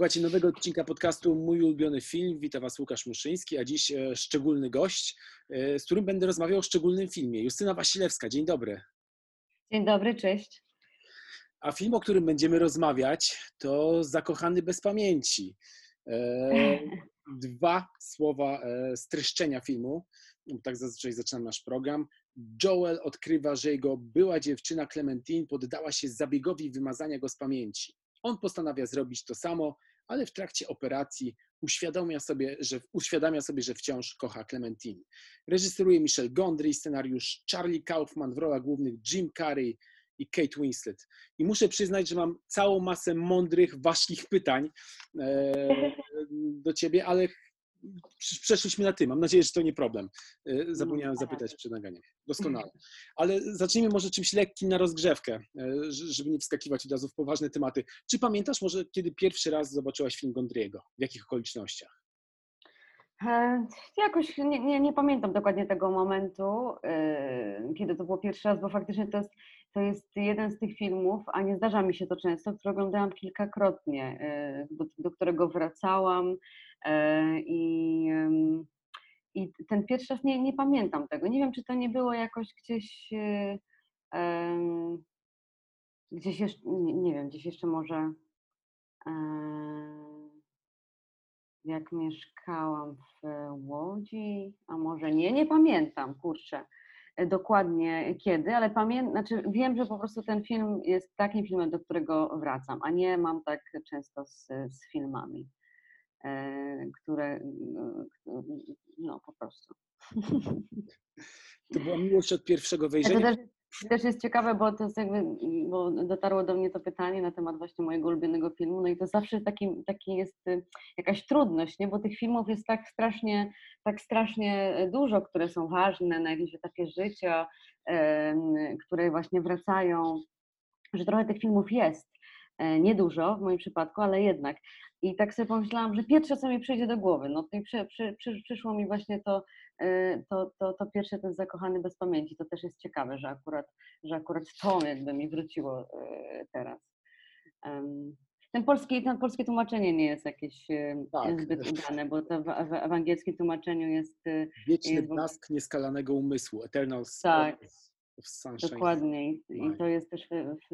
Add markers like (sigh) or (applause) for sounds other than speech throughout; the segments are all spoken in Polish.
Słuchajcie nowego odcinka podcastu Mój ulubiony film. Witam Was Łukasz Muszyński, a dziś e, szczególny gość, e, z którym będę rozmawiał o szczególnym filmie. Justyna Wasilewska, dzień dobry. Dzień dobry, cześć. A film, o którym będziemy rozmawiać, to Zakochany bez pamięci. E, (laughs) dwa słowa streszczenia filmu. Tak zazwyczaj zaczynam nasz program. Joel odkrywa, że jego była dziewczyna Clementine poddała się zabiegowi wymazania go z pamięci. On postanawia zrobić to samo, ale w trakcie operacji uświadamia sobie, że, uświadamia sobie, że wciąż kocha Clementine. Reżyseruje Michel Gondry, scenariusz Charlie Kaufman w rolach głównych Jim Carrey i Kate Winslet. I muszę przyznać, że mam całą masę mądrych, ważkich pytań e, do ciebie, ale przeszliśmy na ty. Mam nadzieję, że to nie problem. E, zapomniałem no, zapytać przed nagraniem. (laughs) Doskonale. Ale zacznijmy może czymś lekkim na rozgrzewkę, e, żeby nie wskakiwać od razu w poważne tematy. Czy pamiętasz może, kiedy pierwszy raz zobaczyłaś film Gondriego? W jakich okolicznościach? E, jakoś nie, nie, nie, pamiętam dokładnie tego momentu, kiedy to było pierwszy raz, bo faktycznie to jest, to jest jeden z tych filmów, a nie zdarza mi się to często, który oglądałam kilkakrotnie, do, do którego wracałam i i ten pierwszy raz nie, nie pamiętam tego. Nie wiem, czy to nie było jakoś gdzieś, um, gdzieś jeszcze, nie, wiem, gdzieś jeszcze może um, jak mieszkałam w Łodzi, a może nie, nie pamiętam, kurczę e, dokładnie kiedy, ale pamiętam, znaczy wiem, że po prostu ten film jest takim filmem, do którego wracam, a nie mam tak często z, z filmami. E, które no, no po prostu. To była miłość od pierwszego wejrzenia? To też, też jest ciekawe, bo to jest jakby, bo dotarło do mnie to pytanie na temat właśnie mojego ulubionego filmu, no i to zawsze taki, taki jest y, jakaś trudność, nie? bo tych filmów jest tak strasznie, tak strasznie dużo, które są ważne na jakimś etapie życia, które właśnie wracają, że trochę tych filmów jest. E, niedużo w moim przypadku, ale jednak. I tak sobie pomyślałam, że pierwsze, co mi przyjdzie do głowy, no przy, przy, przy, przyszło mi właśnie to, e, to, to, to pierwsze, ten zakochany bez pamięci. To też jest ciekawe, że akurat, że akurat to jakby mi wróciło e, teraz. Ten polski, ten polskie tłumaczenie nie jest jakieś tak. zbyt udane, bo to w, w, w angielskim tłumaczeniu jest... Wieczny jest, blask nieskalanego umysłu, eternal tak. Dokładnie. I to jest też w, w,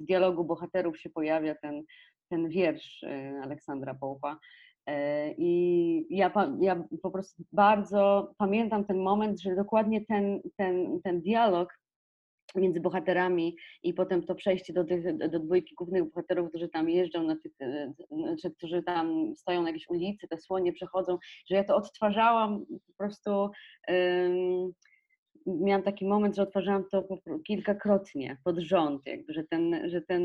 w, dialogu bohaterów się pojawia ten, ten wiersz y, Aleksandra Połpa. E, I ja, ja po prostu bardzo pamiętam ten moment, że dokładnie ten, ten, ten dialog między bohaterami i potem to przejście do, tych, do dwójki głównych bohaterów, którzy tam jeżdżą, na tych, y, znaczy, którzy tam stoją na jakiejś ulicy, te słonie przechodzą, że ja to odtwarzałam po prostu miałam taki moment, że otwarzałam to kilkakrotnie pod rząd, jakby, że, ten, że ten,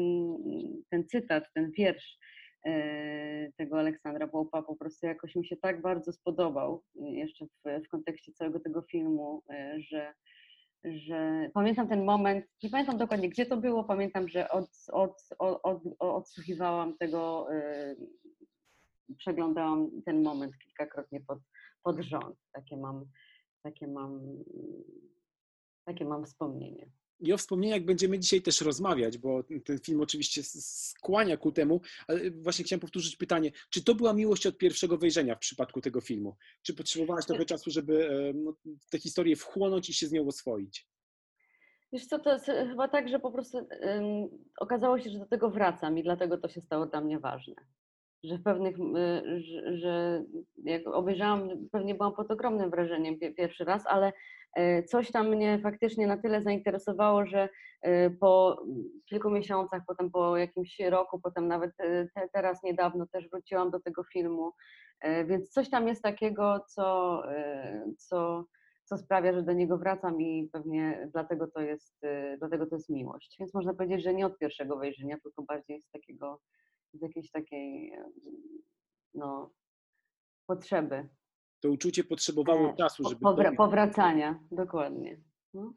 ten cytat, ten wiersz e, tego Aleksandra Połpa po prostu jakoś mi się tak bardzo spodobał, jeszcze w, w kontekście całego tego filmu, e, że, że pamiętam ten moment, nie pamiętam dokładnie gdzie to było, pamiętam, że od, od, od, od odsłuchiwałam tego, e, przeglądałam ten moment kilkakrotnie pod, pod rząd. Takie mam, takie mam takie mam wspomnienie. I o wspomnieniach będziemy dzisiaj też rozmawiać, bo ten film oczywiście skłania ku temu, ale właśnie chciałem powtórzyć pytanie, czy to była miłość od pierwszego wejrzenia w przypadku tego filmu? Czy potrzebowałaś trochę czasu, żeby e, no, tę historię wchłonąć i się z nią oswoić? Wiesz co, to jest chyba tak, że po prostu um, okazało się, że do tego wracam i dlatego to się stało dla mnie ważne. Że w pewnych, że, że jak obejrzałam, pewnie byłam pod ogromnym wrażeniem pierwszy raz, ale E, coś tam mnie faktycznie na tyle zainteresowało, że e, po kilku miesiącach, potem po jakimś roku, potem nawet e, te, teraz niedawno też wróciłam do tego filmu, więc coś tam jest takiego, co, co, co sprawia, że do niego wracam i pewnie dlatego to jest, dlatego to jest miłość. Więc można powiedzieć, że nie od pierwszego wejrzenia, tylko bardziej z takiego, z jakiejś takiej no, potrzeby to uczucie potrzebowało e, czasu, żeby... Powra powracania, dokładnie. No.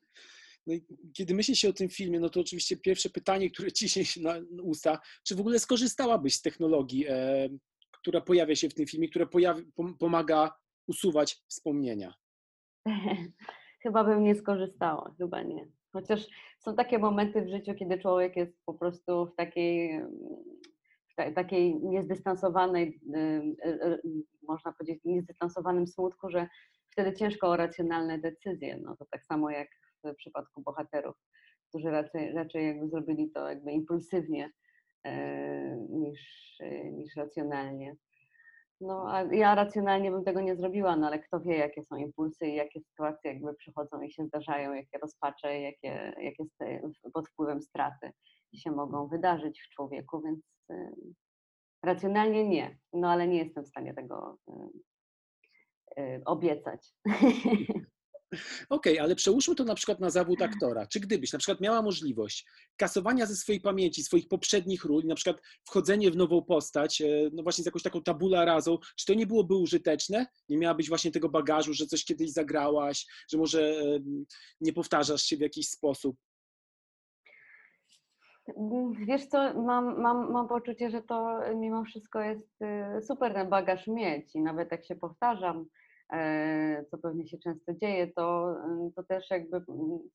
No kiedy myśli się o tym filmie, no to oczywiście pierwsze pytanie, które ciśnie się na usta, czy w ogóle skorzystałabyś z technologii, e, która pojawia się w tym filmie, która pomaga usuwać wspomnienia? (laughs) chyba bym nie skorzystała, chyba nie. Chociaż są takie momenty w życiu, kiedy człowiek jest po prostu w takiej takiej niezdystansowanej, można powiedzieć, niezdystansowanym smutku, że wtedy ciężko o racjonalne decyzje. No to tak samo jak w przypadku bohaterów, którzy raczej, raczej jakby zrobili to jakby impulsywnie niż, niż racjonalnie. No, a ja racjonalnie bym tego nie zrobiła, no ale kto wie, jakie są impulsy i jakie sytuacje jakby przychodzą i się zdarzają, jakie rozpacze, jakie, jakie pod wpływem straty się mogą wydarzyć w człowieku, więc y, racjonalnie nie, no ale nie jestem w stanie tego obiecać. (laughs) Okej, okay, ale przełóżmy to na przykład na zawód aktora. Czy gdybyś na przykład miała możliwość kasowania ze swojej pamięci swoich poprzednich ról, na przykład wchodzenie w nową postać, e, no właśnie z jakąś taką tabula razą, czy to nie byłoby użyteczne? Nie miałabyś właśnie tego bagażu, że coś kiedyś zagrałaś, że może nie powtarzasz się w jakiś sposób? Wiesz co, mam, mam, mam poczucie, że to mimo wszystko jest y, super ten bagaż mieć i nawet jak się powtarzam, E, co pewnie się często dzieje, to, mm, to też jakby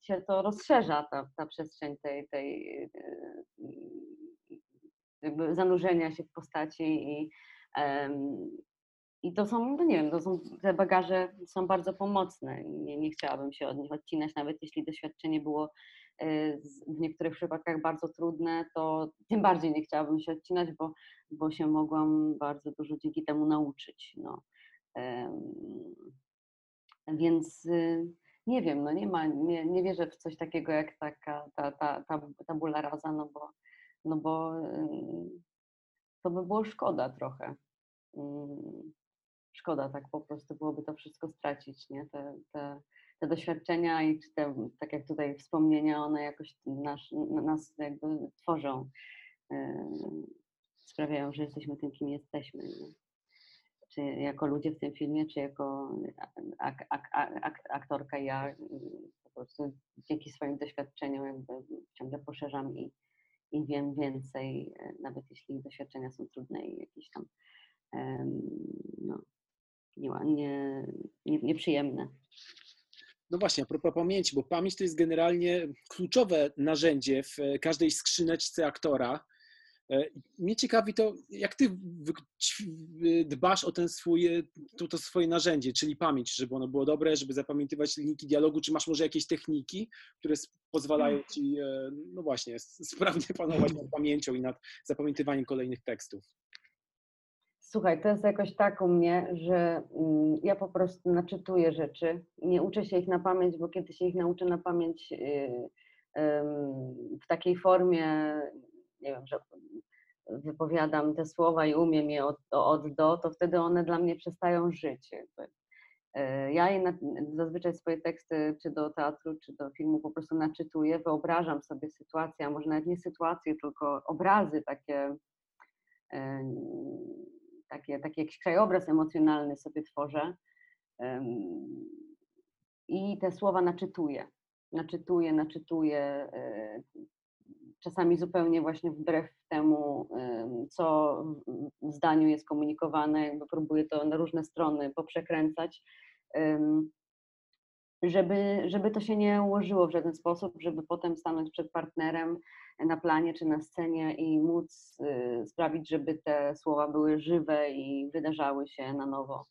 się to rozszerza, ta, ta przestrzeń tej, tej e, jakby zanurzenia się w postaci i, i to są, no nie wiem, to są, te bagaże są bardzo pomocne. Nie, nie chciałabym się od nich odcinać, nawet jeśli doświadczenie było w niektórych przypadkach bardzo trudne, to tym (laughs) bardziej nie chciałabym się odcinać, bo, bo się mogłam bardzo dużo dzięki temu nauczyć. No. Więc y, nie wiem, no nie ma, nie, nie wierzę w coś takiego jak taka ta, ta, ta, tabula rasa, no bo, no bo to by było szkoda trochę. Szkoda tak po prostu byłoby to wszystko stracić, nie? Te, te, te doświadczenia i te, tak jak tutaj wspomnienia, one jakoś nasz, nas jakby tworzą, sprawiają, że jesteśmy tym, kim jesteśmy. Czy jako ludzie w tym filmie, czy jako ak, ak, ak, aktorka ja po prostu dzięki swoim doświadczeniom jakby ciągle poszerzam i, i wiem więcej, e, nawet jeśli doświadczenia są trudne i jakieś tam no, nie, nie, nieprzyjemne. No właśnie, a propos pamięci, bo pamięć to jest generalnie kluczowe narzędzie w każdej skrzyneczce aktora, E, mnie ciekawi to, jak ty dbasz o ten swój, e, to, to swoje narzędzie, czyli pamięć, żeby ono było dobre, żeby zapamiętywać linki dialogu, czy masz może jakieś techniki, które pozwalają mm. ci, e, no właśnie, sprawnie panować nad pamięcią i nad zapamiętywaniem kolejnych tekstów? Słuchaj, to jest jakoś tak u mnie, że mm, ja po prostu naczytuję rzeczy. Nie uczę się ich na pamięć, bo kiedy się ich nauczę na pamięć y, w takiej formie, nie wiem, że wypowiadam te słowa i umiem je od, od do, to wtedy one dla mnie przestają żyć. Jakby. E, ja je na, zazwyczaj swoje teksty, czy do teatru, czy do filmu po prostu naczytuję, wyobrażam sobie sytuację, a może nawet nie sytuacje, tylko obrazy takie, takie, taki jakiś krajobraz emocjonalny sobie tworzę i te słowa naczytuję. Naczytuję, naczytuję, e, czasami zupełnie właśnie wbrew temu, co w zdaniu jest komunikowane, jakby próbuję to na różne strony poprzekręcać, żeby, żeby to się nie ułożyło w żaden sposób, żeby potem stanąć przed partnerem na planie czy na scenie i móc y, sprawić, żeby te słowa były żywe i wydarzały się na nowo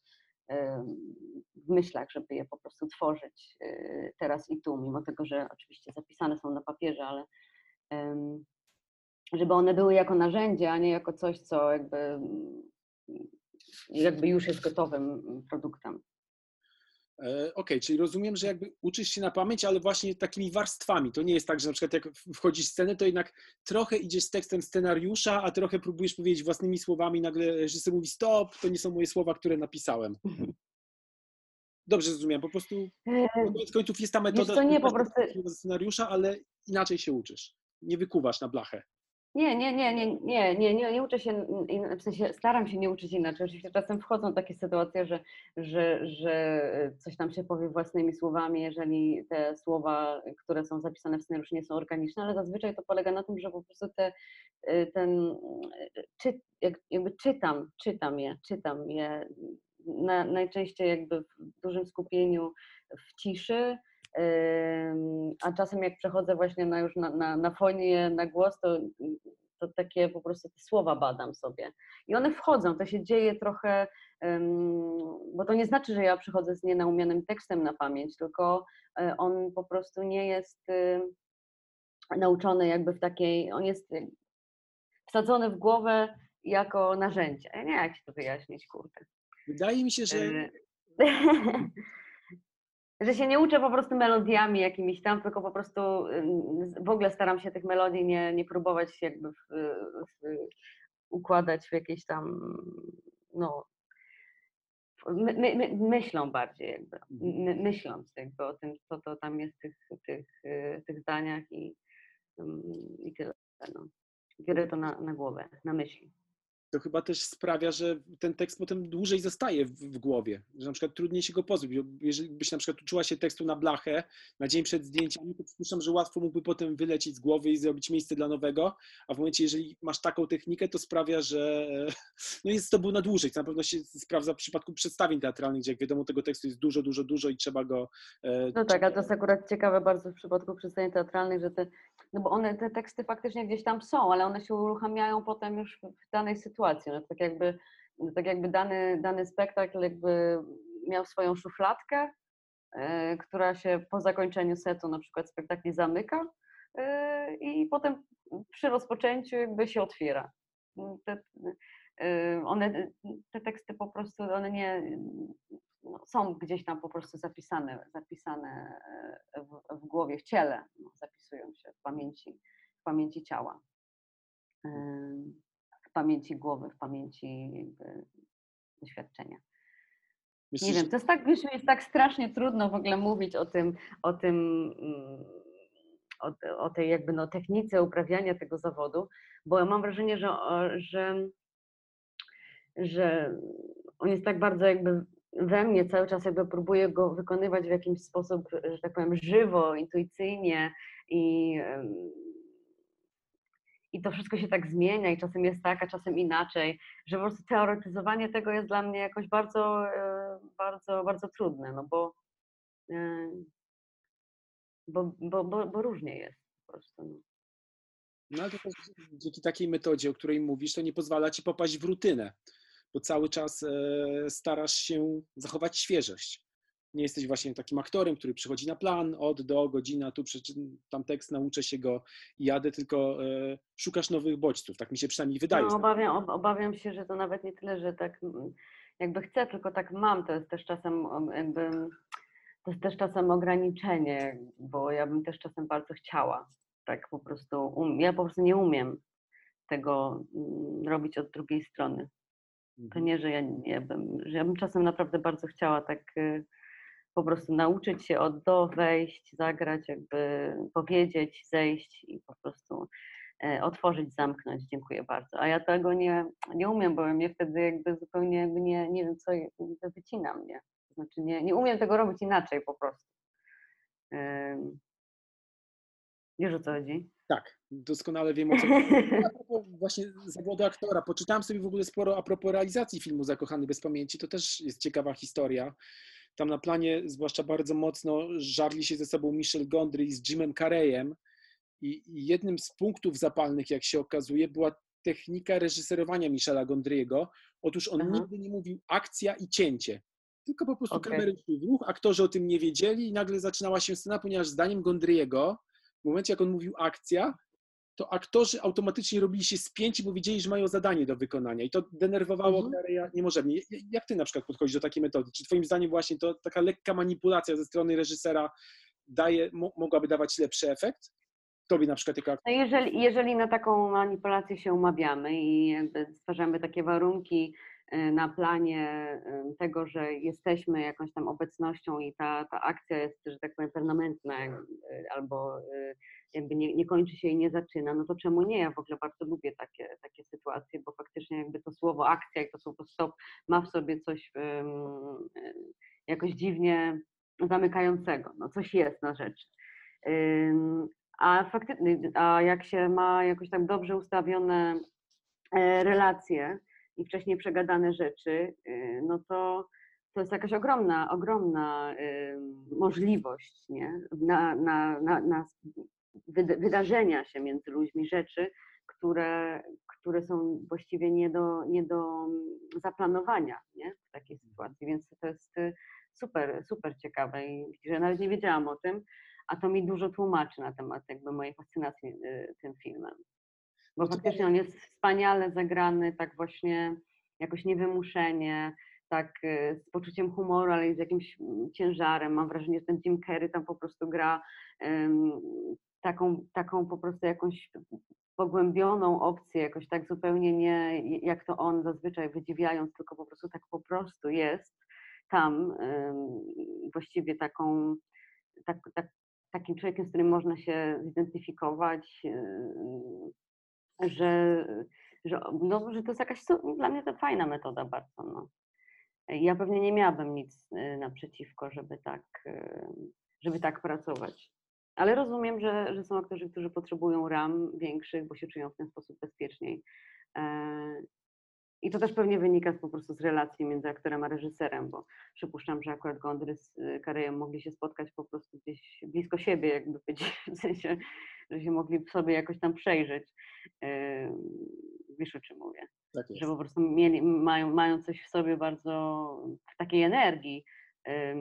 w myślach, żeby je po prostu tworzyć y, teraz i tu, mimo tego, że oczywiście zapisane są na papierze, ale żeby one były jako narzędzie, a nie jako coś, co jakby, jakby już jest gotowym produktem. E, okej, okay, czyli rozumiem, że jakby uczysz się na pamięć, ale właśnie takimi warstwami. To nie jest tak, że na przykład jak wchodzisz w scenę, to jednak trochę idziesz z tekstem scenariusza, a trochę próbujesz powiedzieć własnymi słowami, i nagle reżyser mówi stop, to nie są moje słowa, które napisałem. Dobrze zrozumiałem, po prostu e, koniec końców jest ta metoda to nie, po prostu... scenariusza, ale inaczej się uczysz. Nie wykuwasz na blachę. Nie, nie, nie, nie, nie, nie, nie, nie uczę się, w sensie staram się nie uczyć inaczej. Oczywiście czasem wchodzą takie sytuacje, że, że, że coś tam się powie własnymi słowami, jeżeli te słowa, które są zapisane w scenariuszu nie są organiczne, ale zazwyczaj to polega na tym, że po prostu te, ten, czy, jakby czytam, czytam je, czytam je na, najczęściej jakby w dużym skupieniu w ciszy, a czasem jak przechodzę właśnie na już na, na, na fonie, na głos, to to takie po prostu te słowa badam sobie. I one wchodzą, to się dzieje trochę, bo to nie znaczy, że ja przychodzę z nienaumionym tekstem na pamięć, tylko e, on po prostu nie jest nauczony jakby w takiej, on jest wsadzony w głowę jako narzędzie. Ja nie jak ci to wyjaśnić, kurde. Wydaje mi się, że e, (laughs) że się nie uczę po prostu melodiami jakimiś tam, tylko po prostu w ogóle staram się tych melodii nie, nie próbować jakby w, w, układać w jakieś tam, no, my, my, myślą bardziej jakby, mhm. my, myśląc jakby o tym, co to tam jest w tych, tych, tych zdaniach i, i tyle. No. Biorę to na, na głowę, na myśli to chyba też sprawia, że ten tekst potem dłużej zostaje w, w, głowie, że na przykład trudniej się go pozbyć. Jeżeli byś na przykład uczyła się tekstu na blachę na dzień przed zdjęciami, to przypuszczam, że łatwo mógłby potem wylecieć z głowy i zrobić miejsce dla nowego, a w momencie, jeżeli masz taką technikę, to sprawia, że (laughs) no jest to był na dłużej, co na pewno się sprawdza w przypadku przedstawień teatralnych, gdzie jak wiadomo tego tekstu jest dużo, dużo, dużo i trzeba go... E, no tak, a to jest akurat ciekawe bardzo w przypadku przedstawień teatralnych, że te, no bo one, te teksty faktycznie gdzieś tam są, ale one się uruchamiają potem już w danej sytuacji sytuacji. No, tak jakby, tak jakby dany, dany spektakl jakby miał swoją szufladkę, yy, która się po zakończeniu setu na przykład spektakli zamyka yy, i potem przy rozpoczęciu jakby się otwiera. Te, yy, one, te teksty po prostu, one nie no, są gdzieś tam po prostu zapisane, zapisane w, w głowie, w ciele, no, zapisują się w pamięci, w pamięci ciała w pamięci głowy, w pamięci doświadczenia. Myślisz, nie wiem, to jest tak, wiesz, jest tak strasznie trudno w ogóle mówić o tym, o tym, mm, o, o tej jakby no, technice uprawiania tego zawodu, bo mam wrażenie, że, że, że on jest tak bardzo jakby we mnie cały czas jakby próbuję go wykonywać w jakiś sposób, że tak powiem, żywo, intuicyjnie i i to wszystko się tak zmienia i czasem jest tak, a czasem inaczej, że po prostu teoretyzowanie tego jest dla mnie jakoś bardzo, e, bardzo, bardzo trudne, no bo, e, bo, bo, bo, bo różnie jest po prostu. No. no ale to też dzięki takiej metodzie, o której mówisz, to nie pozwala ci popaść w rutynę, bo cały czas e, starasz się zachować świeżość nie jesteś właśnie takim aktorem, który przychodzi na plan, od do, godzina, tu tam tekst, nauczę się go i jadę, tylko e, szukasz nowych bodźców, tak mi się przynajmniej wydaje. No, obawiam, obawiam się, że to nawet nie tyle, że tak jakby chcę, tylko tak mam, to jest też czasem jakby, to jest też czasem ograniczenie, bo ja bym też czasem bardzo chciała, tak po prostu, um, ja po prostu nie umiem tego mm, robić od drugiej strony. To mhm. nie, że ja nie bym, że ja bym czasem naprawdę bardzo chciała tak y, po prostu nauczyć się od do, wejść, zagrać, jakby powiedzieć, zejść i po prostu e, otworzyć, zamknąć, dziękuję bardzo. A ja tego nie, nie umiem, bo mnie wtedy jakby zupełnie jakby nie, nie wiem co, wycina mnie. Znaczy nie, nie umiem tego robić inaczej po prostu. Wiesz o co chodzi? Tak, doskonale wiem o co chodzi. (laughs) Właśnie zawodu aktora. Poczytałem sobie w ogóle sporo a propos realizacji filmu Zakochany bez pamięci. To też jest ciekawa historia. Tam na planie zwłaszcza bardzo mocno żarli się ze sobą Michel Gondry z Jimem Carreyem i jednym z punktów zapalnych, jak się okazuje, była technika reżyserowania Michela Gondry'ego. Otóż on Aha. nigdy nie mówił akcja i cięcie, tylko po prostu okay. kamery szły w ruch, aktorzy o tym nie wiedzieli i nagle zaczynała się scena, ponieważ zdaniem Gondry'ego w momencie, jak on mówił akcja, to aktorzy automatycznie robili się spięci, bo wiedzieli, że mają zadanie do wykonania i to denerwowało mhm. niemożebnie. Jak ty na przykład podchodzisz do takiej metody? Czy twoim zdaniem właśnie to taka lekka manipulacja ze strony reżysera daje, mogłaby dawać lepszy efekt? Tobie na przykład jako no jeżeli, jeżeli na taką manipulację się umawiamy i stwarzamy takie warunki y, na planie y, tego, że jesteśmy jakąś tam obecnością i ta, ta akcja jest, że tak powiem, permanentna y, albo jakby nie, nie kończy się i nie zaczyna, no to czemu nie? Ja w ogóle bardzo lubię takie, takie sytuacje, bo faktycznie jakby to słowo akcja i to słowo stop ma w sobie coś um, jakoś dziwnie zamykającego, no coś jest na rzecz. Um, a faktycznie, a jak się ma jakoś tak dobrze ustawione e, relacje i wcześniej przegadane rzeczy, y, no to to jest jakaś ogromna, ogromna możliwość nie? Na, na, na, na wydarzenia się między ludźmi, rzeczy, które, które są właściwie nie do, nie do zaplanowania nie? w takiej Mhm. sytuacji, więc to jest y, super, super ciekawe i że nawet nie wiedziałam o tym, a to mi dużo tłumaczy na temat jakby mojej fascynacji y, tym filmem. Bo to faktycznie on jest wspaniale zagrany, tak właśnie jakoś niewymuszenie, tak y, z poczuciem humoru, ale i z jakimś mm, ciężarem. Mam wrażenie, że ten Jim Carrey tam po prostu gra ym, taką, taką po prostu jakąś pogłębioną opcję, jakoś tak zupełnie nie jak to on zazwyczaj wydziwiając, tylko po prostu tak po prostu jest tam właściwie taką, tak, tak, takim człowiekiem, z którym można się zidentyfikować, że, że, no, że to jest jakaś, dla mnie to fajna metoda bardzo. No. Ja pewnie nie miałabym nic y, naprzeciwko, żeby tak, żeby tak pracować. Ale rozumiem, że, że są aktorzy, którzy potrzebują ram większych, bo się czują w ten sposób bezpieczniej. E, I to też pewnie wynika z, po prostu z relacji między aktorem a reżyserem, bo przypuszczam, że akurat Gondry z y, Karejem mogli się spotkać po prostu gdzieś blisko siebie, jakby powiedzieć, (laughs) w sensie, że się mogli sobie jakoś tam przejrzeć. E, Wiesz o czym mówię? Tak że po prostu mieli, mają, mają coś w sobie bardzo, w takiej energii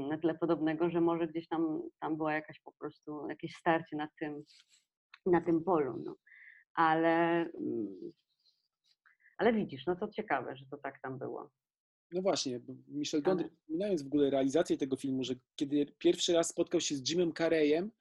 na tyle podobnego, że może gdzieś tam, tam była jakaś po prostu, jakieś starcie na tym, na tym polu, no. Ale, mm, ale widzisz, no to ciekawe, że to tak tam było. No właśnie, Michel Gondry, wspominając w ogóle realizację tego filmu, że kiedy pierwszy raz spotkał się z Jimem Carreyem,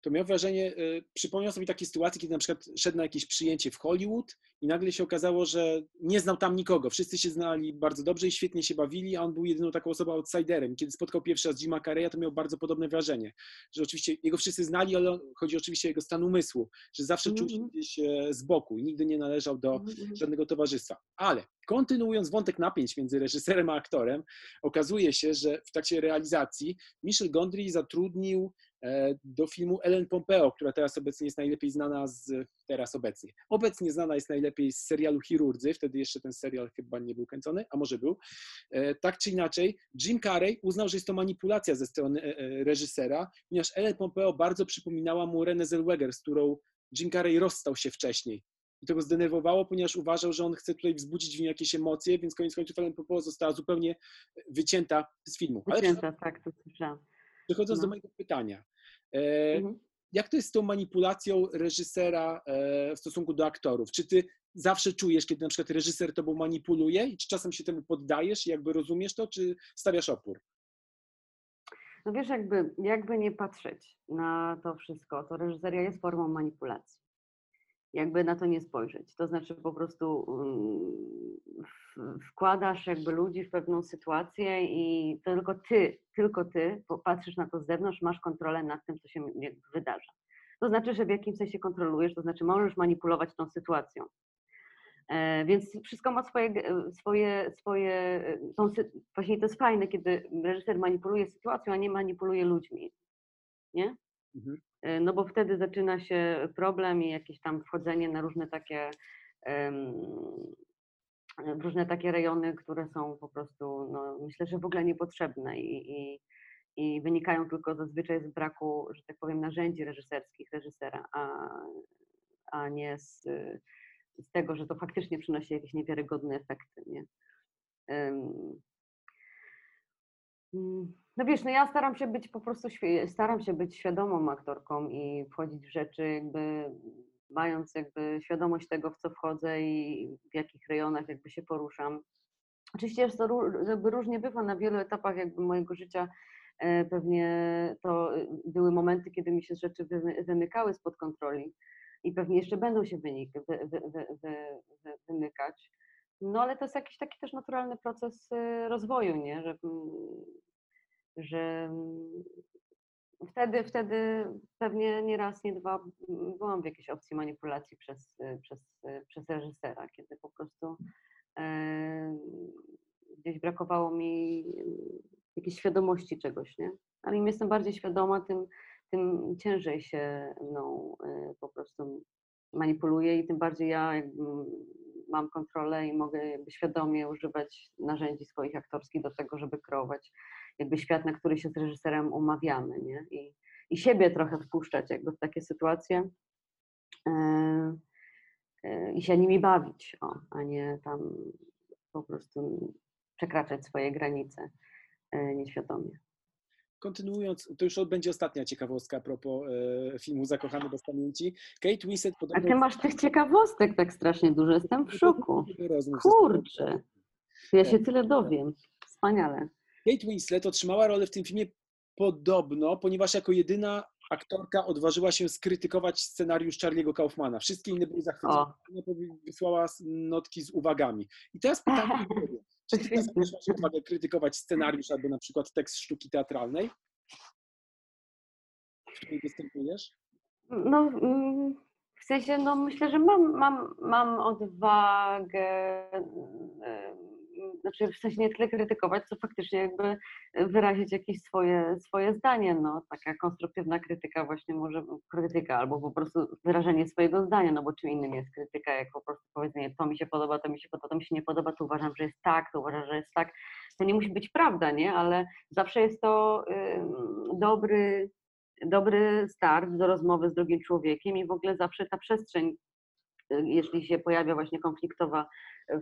to miał wrażenie, y, przypomniał sobie takie sytuacje, kiedy na przykład szedł na jakieś przyjęcie w Hollywood i nagle się okazało, że nie znał tam nikogo. Wszyscy się znali bardzo dobrze i świetnie się bawili, a on był jedyną taką osobą outsiderem. Kiedy spotkał pierwszy raz Jima Carreya, to miał bardzo podobne wrażenie, że oczywiście jego wszyscy znali, ale chodzi oczywiście o jego stan umysłu, że zawsze czuł się Mhm. gdzieś e, z boku i nigdy nie należał do Mhm, mhm. żadnego towarzystwa. Ale kontynuując wątek napięć między reżyserem a aktorem, okazuje się, że w trakcie realizacji Michel Gondry zatrudnił do filmu Ellen Pompeo, która teraz obecnie jest najlepiej znana z, teraz obecnie, obecnie znana jest najlepiej z serialu Chirurdzy, wtedy jeszcze ten serial chyba nie był kręcony, a może był. E, Tak czy inaczej, Jim Carrey uznał, że jest to manipulacja ze strony e, e, reżysera, ponieważ Ellen Pompeo bardzo przypominała mu Renée Zellweger, z którą Jim Carrey rozstał się wcześniej. I to go zdenerwowało, ponieważ uważał, że on chce tutaj wzbudzić w nim jakieś emocje, więc koniec końców Ellen Pompeo została zupełnie wycięta z filmu. Ale Wycięta, tak, to słyszałam. Przechodząc No. do mojego pytania. E, Mhm. jak to jest z tą manipulacją reżysera e, w stosunku do aktorów? Czy ty zawsze czujesz, kiedy na przykład reżyser tobą manipuluje i czy czasem się temu poddajesz i jakby rozumiesz to, czy stawiasz opór? No wiesz, jakby, jakby nie patrzeć na to wszystko, to reżyseria jest formą manipulacji. Jakby na to nie spojrzeć. To znaczy po prostu mm, wkładasz jakby ludzi w pewną sytuację i to tylko ty, tylko ty patrzysz na to z zewnątrz, masz kontrolę nad tym, co się wydarza. To znaczy, że w jakimś sensie kontrolujesz, to znaczy możesz manipulować tą sytuacją. E, Więc wszystko ma swoje, swoje, swoje e, tą, właśnie to jest fajne, kiedy reżyser manipuluje sytuacją, a nie manipuluje ludźmi. Nie? Mhm. E, No bo wtedy zaczyna się problem i jakieś tam wchodzenie na różne takie w różne takie rejony, które są po prostu, no, myślę, że w ogóle niepotrzebne i, i, i wynikają tylko zazwyczaj z braku, że tak powiem, narzędzi reżyserskich reżysera, a, a nie z, z tego, że to faktycznie przynosi jakieś niewiarygodne efekty. Nie? No wiesz, no ja staram się być po prostu, staram się być świadomą aktorką i wchodzić w rzeczy jakby mając jakby świadomość tego, w co wchodzę i w jakich rejonach jakby się poruszam. Oczywiście jest to jakby różnie bywa na wielu etapach jakby mojego życia. e, Pewnie to e, były momenty, kiedy mi się rzeczy wymy- wymykały spod kontroli i pewnie jeszcze będą się wynik, wy, wy, wy, wy, wy, wymykać. No ale to jest jakiś taki też naturalny proces e, rozwoju, nie? Że, mm, że mm, wtedy, wtedy pewnie nie raz, nie dwa mm, byłam w jakiejś opcji manipulacji przez, y, przez, y, przez reżysera, kiedy po prostu e, gdzieś brakowało mi y, jakiejś świadomości czegoś, nie? Ale im jestem bardziej świadoma, tym, tym ciężej się mną y, po prostu manipuluje i tym bardziej ja jakby mam kontrolę i mogę jakby świadomie używać narzędzi swoich aktorskich do tego, żeby kreować jakby świat, na który się z reżyserem umawiamy, nie? I, i siebie trochę wpuszczać jakby w takie sytuacje. E, y, i się nimi bawić, o, a nie tam po prostu przekraczać swoje granice y, nieświadomie. Kontynuując, to już będzie ostatnia ciekawostka a propos e, filmu Zakochany bez pamięci. Kate Winslet A podobno... ty masz tych ciekawostek tak strasznie dużo, jestem w szoku. Kurczę, ja się tyle dowiem. Wspaniale. Kate Winslet otrzymała rolę w tym filmie podobno, ponieważ jako jedyna aktorka odważyła się skrytykować scenariusz Charlie'ego Kaufmana. Wszystkie inne były zachwycone. Ona wysłała notki z uwagami. I teraz pytanie, do ciebie. czy ty teraz Świetnie. masz odwagę krytykować scenariusz albo na przykład tekst sztuki teatralnej, w której występujesz? no mm, w sensie, no myślę, że mam, mam, mam odwagę, y, znaczy w sensie nie tyle krytykować, co faktycznie jakby wyrazić jakieś swoje, swoje zdanie, no. Taka konstruktywna krytyka właśnie może, krytyka albo po prostu wyrażenie swojego zdania, no bo czym innym jest krytyka, jak po prostu powiedzenie to mi się podoba, to mi się podoba, to mi się nie podoba, to uważam, że jest tak, to uważam, że jest tak, to nie musi być prawda, nie, ale zawsze jest to dobry, dobry start do rozmowy z drugim człowiekiem i w ogóle zawsze ta przestrzeń, jeśli się pojawia właśnie konfliktowa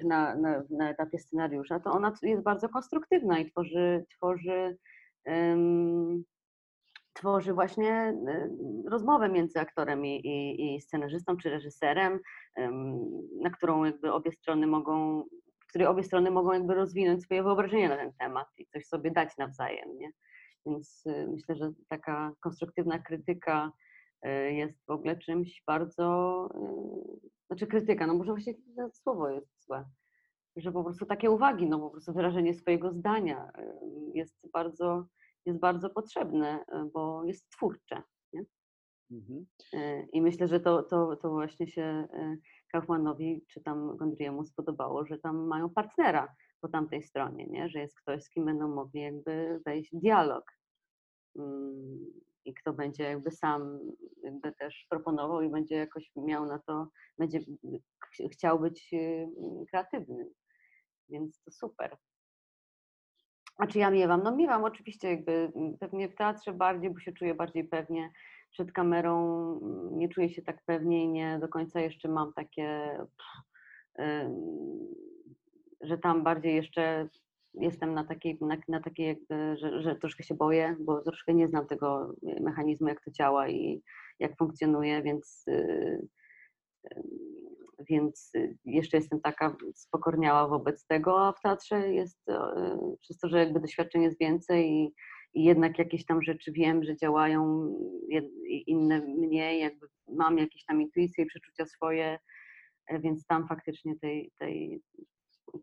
na, na, na etapie scenariusza, to ona jest bardzo konstruktywna i tworzy, tworzy, ym, tworzy właśnie rozmowę między aktorem i, i, i scenarzystą czy reżyserem, ym, na którą jakby obie strony mogą, w której obie strony mogą jakby rozwinąć swoje wyobrażenie na ten temat i coś sobie dać nawzajem, nie? Więc y, myślę, że taka konstruktywna krytyka y, jest w ogóle czymś bardzo, y, znaczy krytyka, no może właśnie to słowo jest złe, że po prostu takie uwagi, no po prostu wyrażenie swojego zdania jest bardzo, jest bardzo potrzebne, bo jest twórcze. Mhm. Y, I myślę, że to, to, to właśnie się y, Kaufmanowi czy tam Gondriemu spodobało, że tam mają partnera po tamtej stronie, nie? że jest ktoś, z kim będą mogli jakby wejść w dialog Mm, i kto będzie jakby sam jakby też proponował i będzie jakoś miał na to, będzie ch- chciał być y, kreatywny. Więc to super. A czy ja miewam? No miewam oczywiście jakby mm, pewnie w teatrze bardziej, bo się czuję bardziej pewnie przed kamerą, mm, nie czuję się tak pewnie i nie do końca jeszcze mam takie, pff, że tam bardziej jeszcze jestem na takiej, na, na takiej jakby, że, że troszkę się boję, bo troszkę nie znam tego mechanizmu, jak to działa i jak funkcjonuje, więc y, ym, więc y, jeszcze jestem taka spokorniała wobec tego, a w teatrze jest, y, przez to, że jakby doświadczeń jest więcej i, i jednak jakieś tam rzeczy wiem, że działają, inne mniej, jakby mam jakieś tam intuicje i przeczucia swoje, e, więc tam faktycznie tej, tej,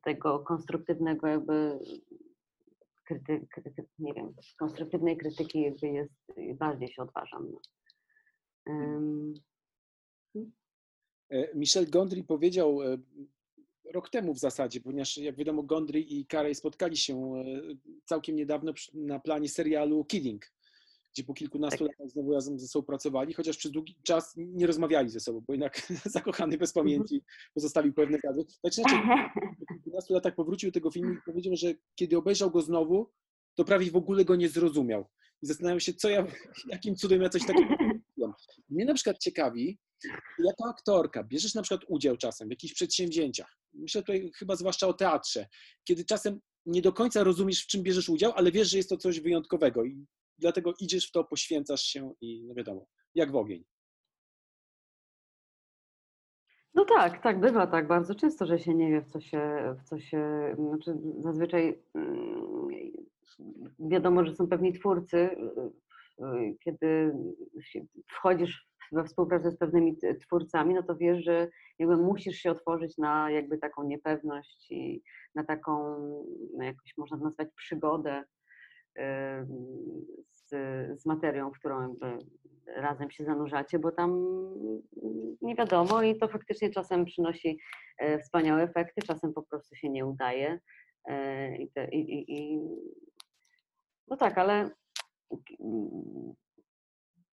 tego konstruktywnego jakby kryty, kryty, nie wiem, konstruktywnej krytyki jakby jest, bardziej się odważam. E, Michel Gondry powiedział e, rok temu w zasadzie, ponieważ jak wiadomo Gondry i Carey spotkali się e, całkiem niedawno na planie serialu Kidding, gdzie po kilkunastu Tak. latach znowu razem ze sobą pracowali, chociaż przez długi czas nie rozmawiali ze sobą, bo jednak (laughs) zakochany bez pamięci pozostawił pewne gazy. Tak czy inaczej, (laughs) po kilkunastu latach powrócił do tego filmu i powiedział, że kiedy obejrzał go znowu, to prawie w ogóle go nie zrozumiał. I zastanawiam się, co ja, (laughs) jakim cudem ja coś takiego zrobiłem. Mnie na przykład ciekawi, jako aktorka bierzesz na przykład udział czasem w jakichś przedsięwzięciach. Myślę tutaj chyba zwłaszcza o teatrze, kiedy czasem nie do końca rozumiesz, w czym bierzesz udział, ale wiesz, że jest to coś wyjątkowego i dlatego idziesz w to, poświęcasz się i no wiadomo, jak w ogień. No tak, tak, bywa tak bardzo często, że się nie wie, w co się, w co się znaczy zazwyczaj mm, wiadomo, że są pewni twórcy, y, y, kiedy się wchodzisz we współpracę z pewnymi twórcami, no to wiesz, że jakby musisz się otworzyć na jakby taką niepewność i na taką, no można nazwać przygodę y, z, z materią, w którą jakby razem się zanurzacie, bo tam nie wiadomo i to faktycznie czasem przynosi e, wspaniałe efekty, czasem po prostu się nie udaje. E, I, te, i, i, i no tak, ale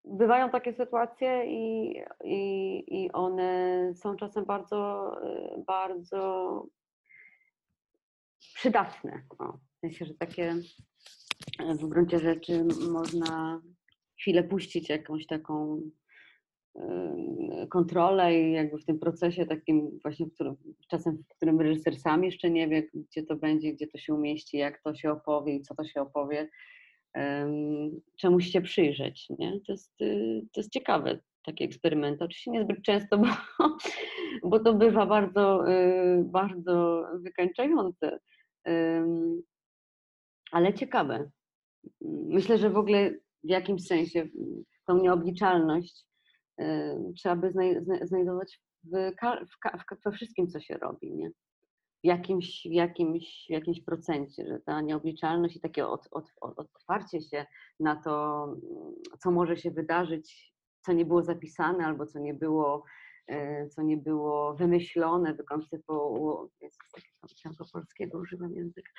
bywają takie sytuacje i, i, i one są czasem bardzo, e, bardzo przydatne. O, w sensie, że takie w gruncie rzeczy można chwilę puścić jakąś taką kontrolę i jakby w tym procesie takim właśnie, w którym, czasem w którym reżyser sam jeszcze nie wie, gdzie to będzie, gdzie to się umieści, jak to się opowie i co to się opowie, czemuś się przyjrzeć, nie? To jest, y, to jest ciekawe, takie eksperymenty. Oczywiście niezbyt często, (laughs) bo, bo to bywa bardzo, y, bardzo wykańczające, ale ciekawe. Myślę, że w ogóle w jakimś sensie tą nieobliczalność trzeba by znajdować w, we wszystkim, co się robi, nie? W jakimś, w jakimś, w jakimś procencie, że ta nieobliczalność i takie od, od, otwarcie się na to, co może się wydarzyć, co nie było zapisane albo co nie było, co nie było wymyślone, wykoncypowało, chciałam po polskiego używam języka,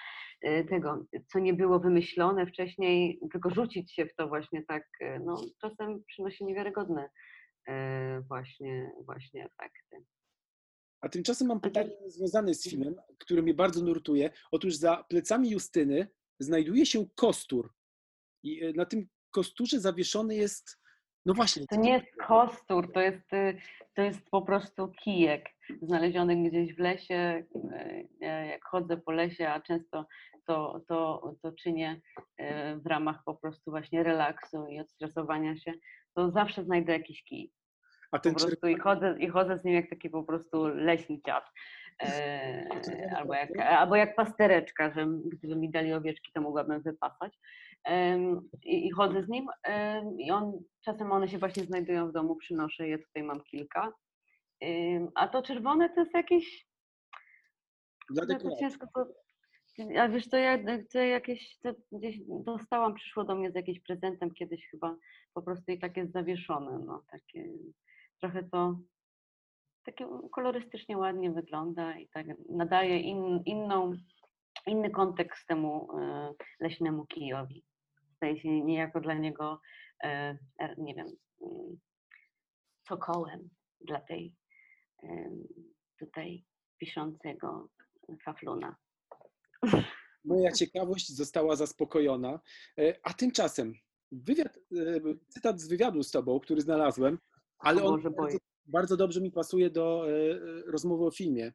e, tego, co nie było wymyślone wcześniej, tylko rzucić się w to właśnie tak, e, no czasem przynosi niewiarygodne E, właśnie, właśnie efekty. A tymczasem mam pytanie związane z filmem, który mnie bardzo nurtuje. Otóż za plecami Justyny znajduje się kostur. I e, na tym kosturze zawieszony jest. No właśnie. To nie jest kostur, to jest, y, to jest po prostu kijek znaleziony gdzieś w lesie. E, jak chodzę po lesie, a często to, to, to czynię w ramach po prostu właśnie relaksu i odstresowania się, to zawsze znajdę jakiś kij. A ten po prostu i chodzę, i chodzę z nim jak taki po prostu leśny dziad. E, albo, jak, albo jak pastereczka, że gdyby mi dali owieczki, to mogłabym wypasać. I, I, chodzę z nim i on, czasem one się właśnie znajdują w domu, przynoszę je, tutaj mam kilka. a to czerwone to jest jakieś... Dla to ciężko to, a wiesz, to ja to jakieś, to gdzieś dostałam, przyszło do mnie z jakimś prezentem kiedyś chyba, po prostu i tak jest zawieszone, no takie, trochę to takie kolorystycznie ładnie wygląda i tak nadaje in, inną, inny kontekst temu e, leśnemu kijowi. Staje się niejako dla niego, e, er, nie wiem, mm, cokołem dla tej tutaj piszącego fafluna. Moja ciekawość została zaspokojona. E, a tymczasem wywiad, e, cytat z wywiadu z tobą, który znalazłem, ale on bardzo, bardzo, dobrze mi pasuje do e, rozmowy o filmie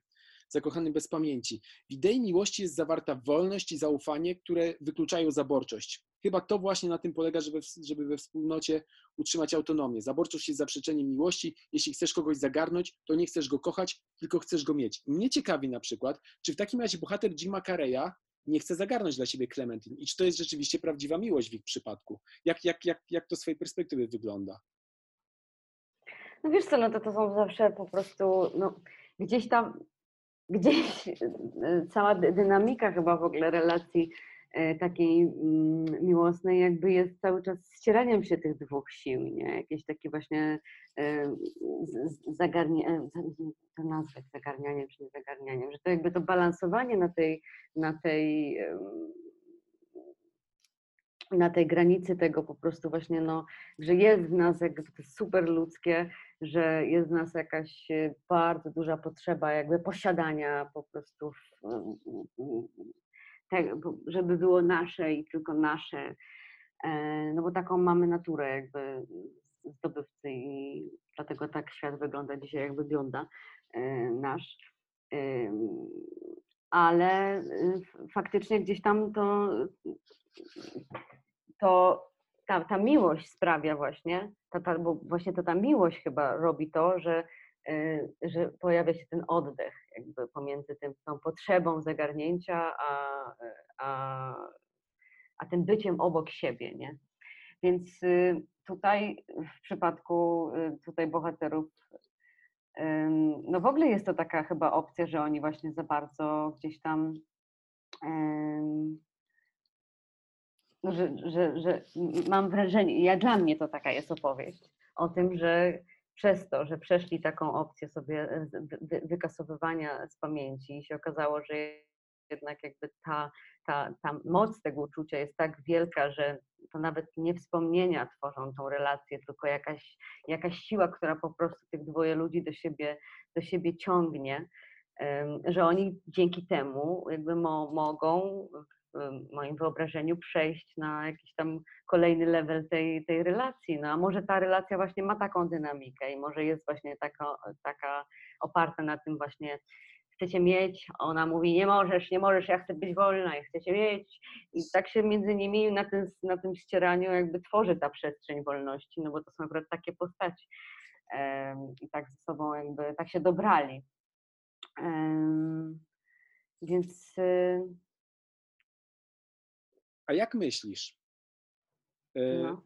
Zakochany bez pamięci. W idei miłości jest zawarta wolność i zaufanie, które wykluczają zaborczość. Chyba to właśnie na tym polega, żeby, żeby we wspólnocie utrzymać autonomię. Zaborczość jest zaprzeczeniem miłości. Jeśli chcesz kogoś zagarnąć, to nie chcesz go kochać, tylko chcesz go mieć. Mnie ciekawi na przykład, czy w takim razie bohater Jima Carreya nie chce zagarnąć dla siebie Clementine i czy to jest rzeczywiście prawdziwa miłość w ich przypadku. Jak, jak, jak, jak to z swojej perspektywy wygląda? No wiesz co, no to, to są zawsze po prostu, no, gdzieś tam, gdzieś e, cała dynamika chyba w ogóle relacji E, takiej mm, miłosnej jakby jest cały czas ścieraniem się tych dwóch sił, nie? Jakieś takie właśnie e, zagarnie, to nazwać zagarnianiem czy nie zagarnianiem, że to jakby to balansowanie na tej, na tej na tej granicy tego po prostu właśnie, no, że jest w nas jakby to super ludzkie, że jest w nas jakaś bardzo duża potrzeba jakby posiadania po prostu żeby było nasze i tylko nasze, e, no bo taką mamy naturę jakby zdobywcy i dlatego tak świat wygląda dzisiaj, jak wygląda e, nasz. Ale faktycznie gdzieś tam to, to ta, ta miłość sprawia właśnie, ta, ta, bo właśnie to ta miłość chyba robi to, że Y, że pojawia się ten oddech jakby pomiędzy tym, tą potrzebą zagarnięcia, a, a, a tym byciem obok siebie, nie? Więc y, tutaj w przypadku y, tutaj bohaterów no w ogóle jest to taka chyba opcja, że oni właśnie za bardzo gdzieś tam że, że, że mam wrażenie, ja dla mnie to taka jest opowieść o tym, że przez to, że przeszli taką opcję sobie e, wykasowywania z pamięci i się okazało, że jednak jakby ta, ta, ta moc tego uczucia jest tak wielka, że to nawet nie wspomnienia tworzą tą relację, tylko jakaś, jakaś siła, która po prostu tych dwoje ludzi do siebie, do siebie ciągnie, że oni dzięki temu jakby mo, mogą w moim wyobrażeniu przejść na jakiś tam kolejny level tej, tej relacji. No a może ta relacja właśnie ma taką dynamikę i może jest właśnie taka, taka oparta na tym właśnie chcecie mieć, ona mówi nie możesz, nie możesz, ja chcę być wolna, ja chcecie mieć i tak się między nimi na tym, na tym ścieraniu jakby tworzy ta przestrzeń wolności, no bo to są akurat takie postaci i tak ze sobą jakby, tak się dobrali. Więc... Y, A jak myślisz? E, no.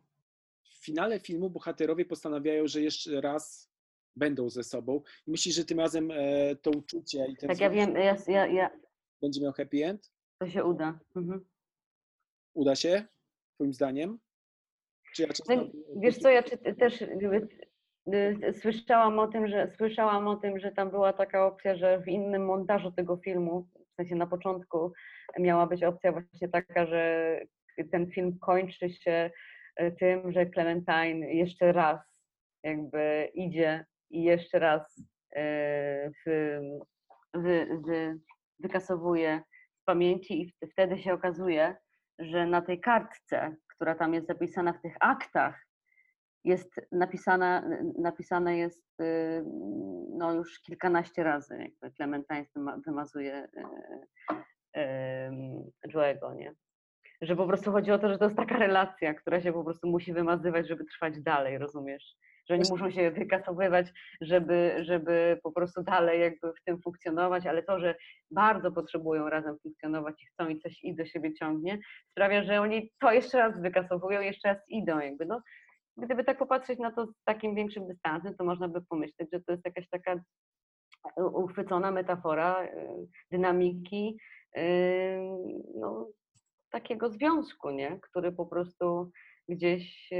W finale filmu bohaterowie postanawiają, że jeszcze raz będą ze sobą. I myślisz, że tym razem e, to uczucie i ten Tak, ja wiem, ja, ja, ja... będzie miał happy end? To się uda. Mhm. Uda się, twoim zdaniem? Czy ja no, wiesz co, ja czy, też słyszałam o tym, że słyszałam o tym, że tam była taka opcja, że w innym montażu tego filmu, sensie na początku miała być opcja właśnie taka, że ten film kończy się e, tym, że Clementine jeszcze raz jakby idzie i jeszcze raz e, wy, wy, wy, wykasowuje z pamięci i wtedy się okazuje, że na tej kartce, która tam jest zapisana w tych aktach, jest napisana, napisane jest y, no już kilkanaście razy, jakby Clementine wymazuje y, y, Joe'ego, nie? Że po prostu chodzi o to, że to jest taka relacja, która się po prostu musi wymazywać, żeby trwać dalej, rozumiesz? Że oni muszą się wykasowywać, żeby, żeby po prostu dalej jakby w tym funkcjonować, ale to, że bardzo potrzebują razem funkcjonować i chcą i coś i do siebie ciągnie, sprawia, że oni to jeszcze raz wykasowują, jeszcze raz idą jakby. No, gdyby tak popatrzeć na to z takim większym dystansem, to można by pomyśleć, że to jest jakaś taka uchwycona metafora y, dynamiki y, no, takiego związku, nie? który po prostu gdzieś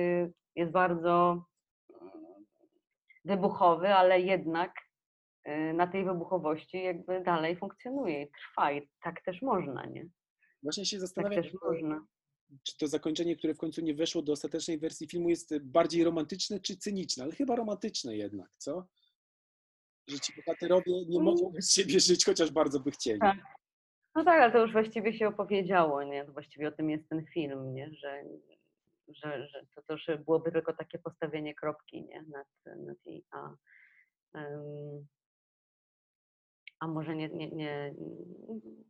jest bardzo wybuchowy, ale jednak na tej wybuchowości jakby dalej funkcjonuje i trwa i tak też można, nie? Właśnie się tak zastanawiam, tak też można czy to zakończenie, które w końcu nie weszło do ostatecznej wersji filmu, jest bardziej romantyczne czy cyniczne, ale chyba romantyczne jednak, co? Że ci bohaterowie nie mm. mogą bez siebie żyć, chociaż bardzo by chcieli. Tak. No tak, ale to już właściwie się opowiedziało, nie? To właściwie o tym jest ten film, nie? Że, że, że to, to już byłoby tylko takie postawienie kropki, nie? Nad, nad jej A. Um, a może nie, nie, nie,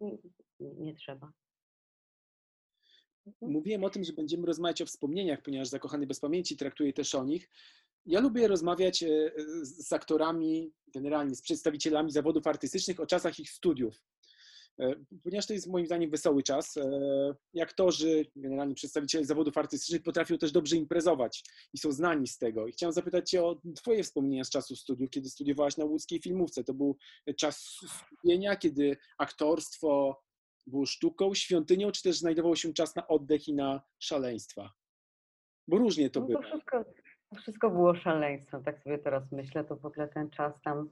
nie, nie trzeba. Mhm. Mówiłem o tym, że będziemy rozmawiać o wspomnieniach, ponieważ Zakochany bez pamięci traktuje też o nich. Ja lubię rozmawiać e, z aktorami, generalnie z przedstawicielami zawodów artystycznych o czasach ich studiów, e, ponieważ to jest moim zdaniem wesoły czas. E, aktorzy, generalnie przedstawiciele zawodów artystycznych potrafią też dobrze imprezować i są znani z tego. I chciałem zapytać Cię o Twoje wspomnienia z czasu studiów, kiedy studiowałaś na łódzkiej filmówce. To był czas studienia, kiedy aktorstwo, było sztuką, świątynią, czy też znajdował się czas na oddech i na szaleństwa? Bo różnie to no było. Wszystko, wszystko było szaleństwem, tak sobie teraz myślę, to w ogóle ten czas tam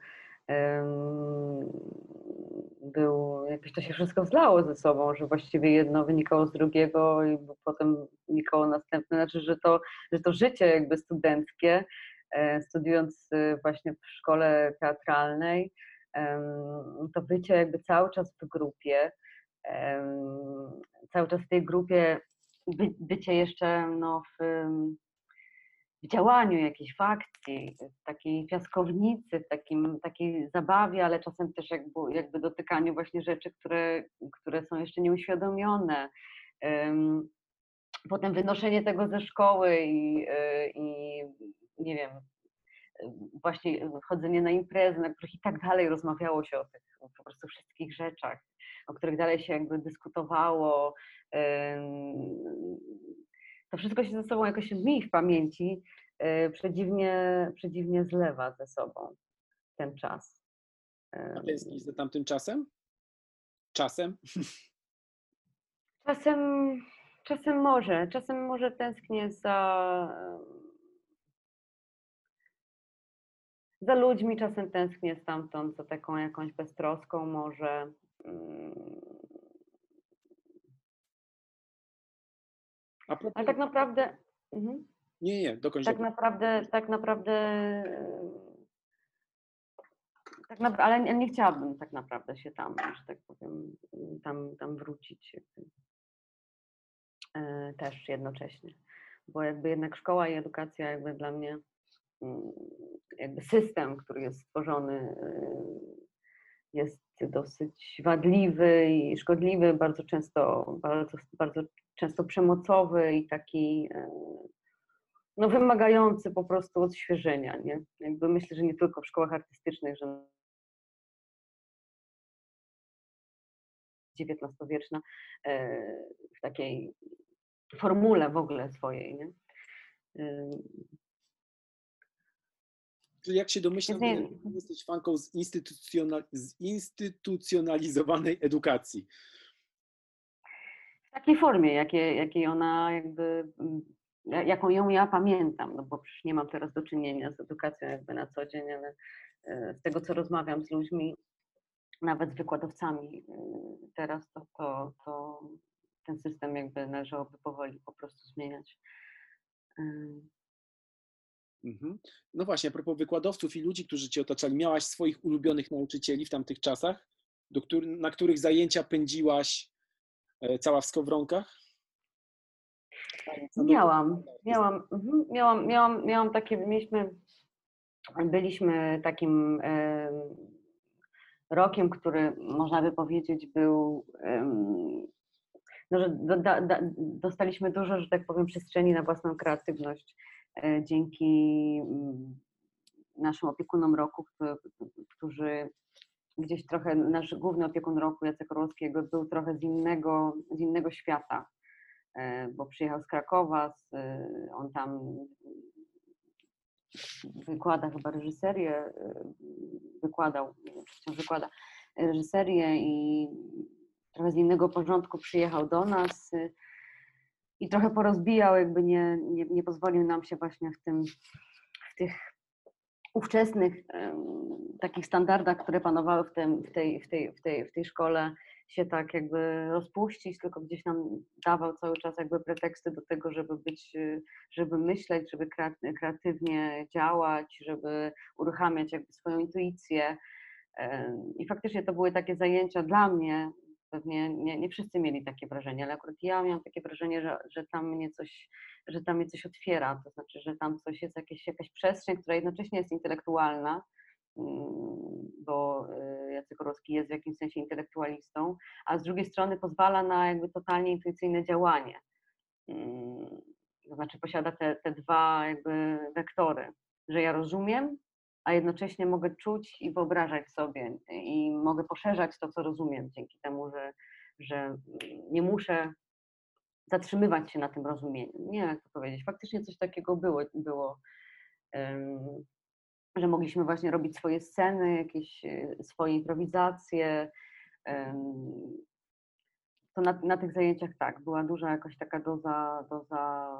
był, jakoś to się wszystko zlało ze sobą, że właściwie jedno wynikało z drugiego i potem wynikało następne, znaczy, że to, że to życie jakby studenckie, e, studiując e, właśnie w szkole teatralnej, to bycie jakby cały czas w grupie, cały czas w tej grupie, by, bycie jeszcze no, w, w działaniu jakiejś, w akcji, w takiej piaskownicy, w takim, takiej zabawie, ale czasem też jakby, jakby dotykaniu właśnie rzeczy, które, które są jeszcze nieuświadomione. Potem wynoszenie tego ze szkoły i, e, i nie wiem, właśnie chodzenie na imprezy, na których i tak dalej rozmawiało się o tych po prostu wszystkich rzeczach o których dalej się jakby dyskutowało. To wszystko się ze sobą jakoś mi w pamięci e, przedziwnie, przedziwnie zlewa ze sobą ten czas. A tęsknisz za tamtym czasem? Czasem? Czasem, czasem może. Czasem może tęsknię za, za ludźmi, czasem tęsknię stamtąd, za taką jakąś beztroską może. A propos... Ale tak naprawdę. Mhm. Nie, nie, dokończ. Tak naprawdę, tak naprawdę. Tak na, ale nie chciałabym tak naprawdę się tam, że tak powiem, tam, tam wrócić. e, też jednocześnie. Bo jakby jednak szkoła i edukacja jakby dla mnie mm, jakby system, który jest stworzony e, jest dosyć wadliwy i szkodliwy, bardzo często, bardzo, bardzo często przemocowy i taki no, wymagający po prostu odświeżenia. Nie? Jakby myślę, że nie tylko w szkołach artystycznych, że XIX-wieczna e, w takiej formule w ogóle swojej. Nie? Jak się domyślam, jesteś fanką z, instytucjonal... z instytucjonalizowanej edukacji. W takiej formie, jakiej, jakiej ona jakby jaką ją ja pamiętam, no bo przecież nie mam teraz do czynienia z edukacją jakby na co dzień, ale e, z tego, co rozmawiam z ludźmi, nawet z wykładowcami e, teraz, to, to, to ten system jakby należałoby powoli po prostu zmieniać. E. Mhm. No właśnie, a propos wykładowców i ludzi, którzy cię otaczali, miałaś swoich ulubionych nauczycieli w tamtych czasach, do na których zajęcia pędziłaś cała w skowronkach? Miałam, miałam, mhm, miałam, miałam, miałam takie, mieliśmy, byliśmy takim rokiem, który można by powiedzieć był, no, że do, do, dostaliśmy dużo, że tak powiem, przestrzeni na własną kreatywność e, dzięki mm, naszym opiekunom roku, którzy gdzieś trochę, nasz główny opiekun roku, Jacek Orłowskiego, był trochę z innego, z innego świata E, bo przyjechał z Krakowa, z, e, on tam wykłada chyba reżyserię, e, wykładał, wciąż wykłada reżyserię i trochę z innego porządku przyjechał do nas i trochę porozbijał, jakby nie, nie, nie pozwolił nam się właśnie w tym, w tych ówczesnych takich standardach, które panowały w, tym, w, tej, w, tej, w, tej, w tej szkole, się tak jakby rozpuścić, tylko gdzieś nam dawał cały czas jakby preteksty do tego, żeby być, żeby myśleć, żeby kreatywnie działać, żeby uruchamiać jakby swoją intuicję. I faktycznie to były takie zajęcia dla mnie, pewnie nie, nie wszyscy mieli takie wrażenie, ale akurat ja miałam takie wrażenie, że, że tam mnie coś, że tam mnie coś otwiera, to znaczy, że tam coś jest jakieś, jakaś przestrzeń, która jednocześnie jest intelektualna, Mm, bo y, Jacek Orowski jest w jakimś sensie intelektualistą, a z drugiej strony pozwala na jakby totalnie intuicyjne działanie. Mm, to znaczy posiada te, te dwa jakby wektory, że ja rozumiem, a jednocześnie mogę czuć i wyobrażać sobie i mogę poszerzać to, co rozumiem dzięki temu, że, że nie muszę zatrzymywać się na tym rozumieniu. Nie jak to powiedzieć. Faktycznie coś takiego było, było że mogliśmy właśnie robić swoje sceny, jakieś e, swoje improwizacje. To na, na tych zajęciach tak, była duża jakaś taka doza, doza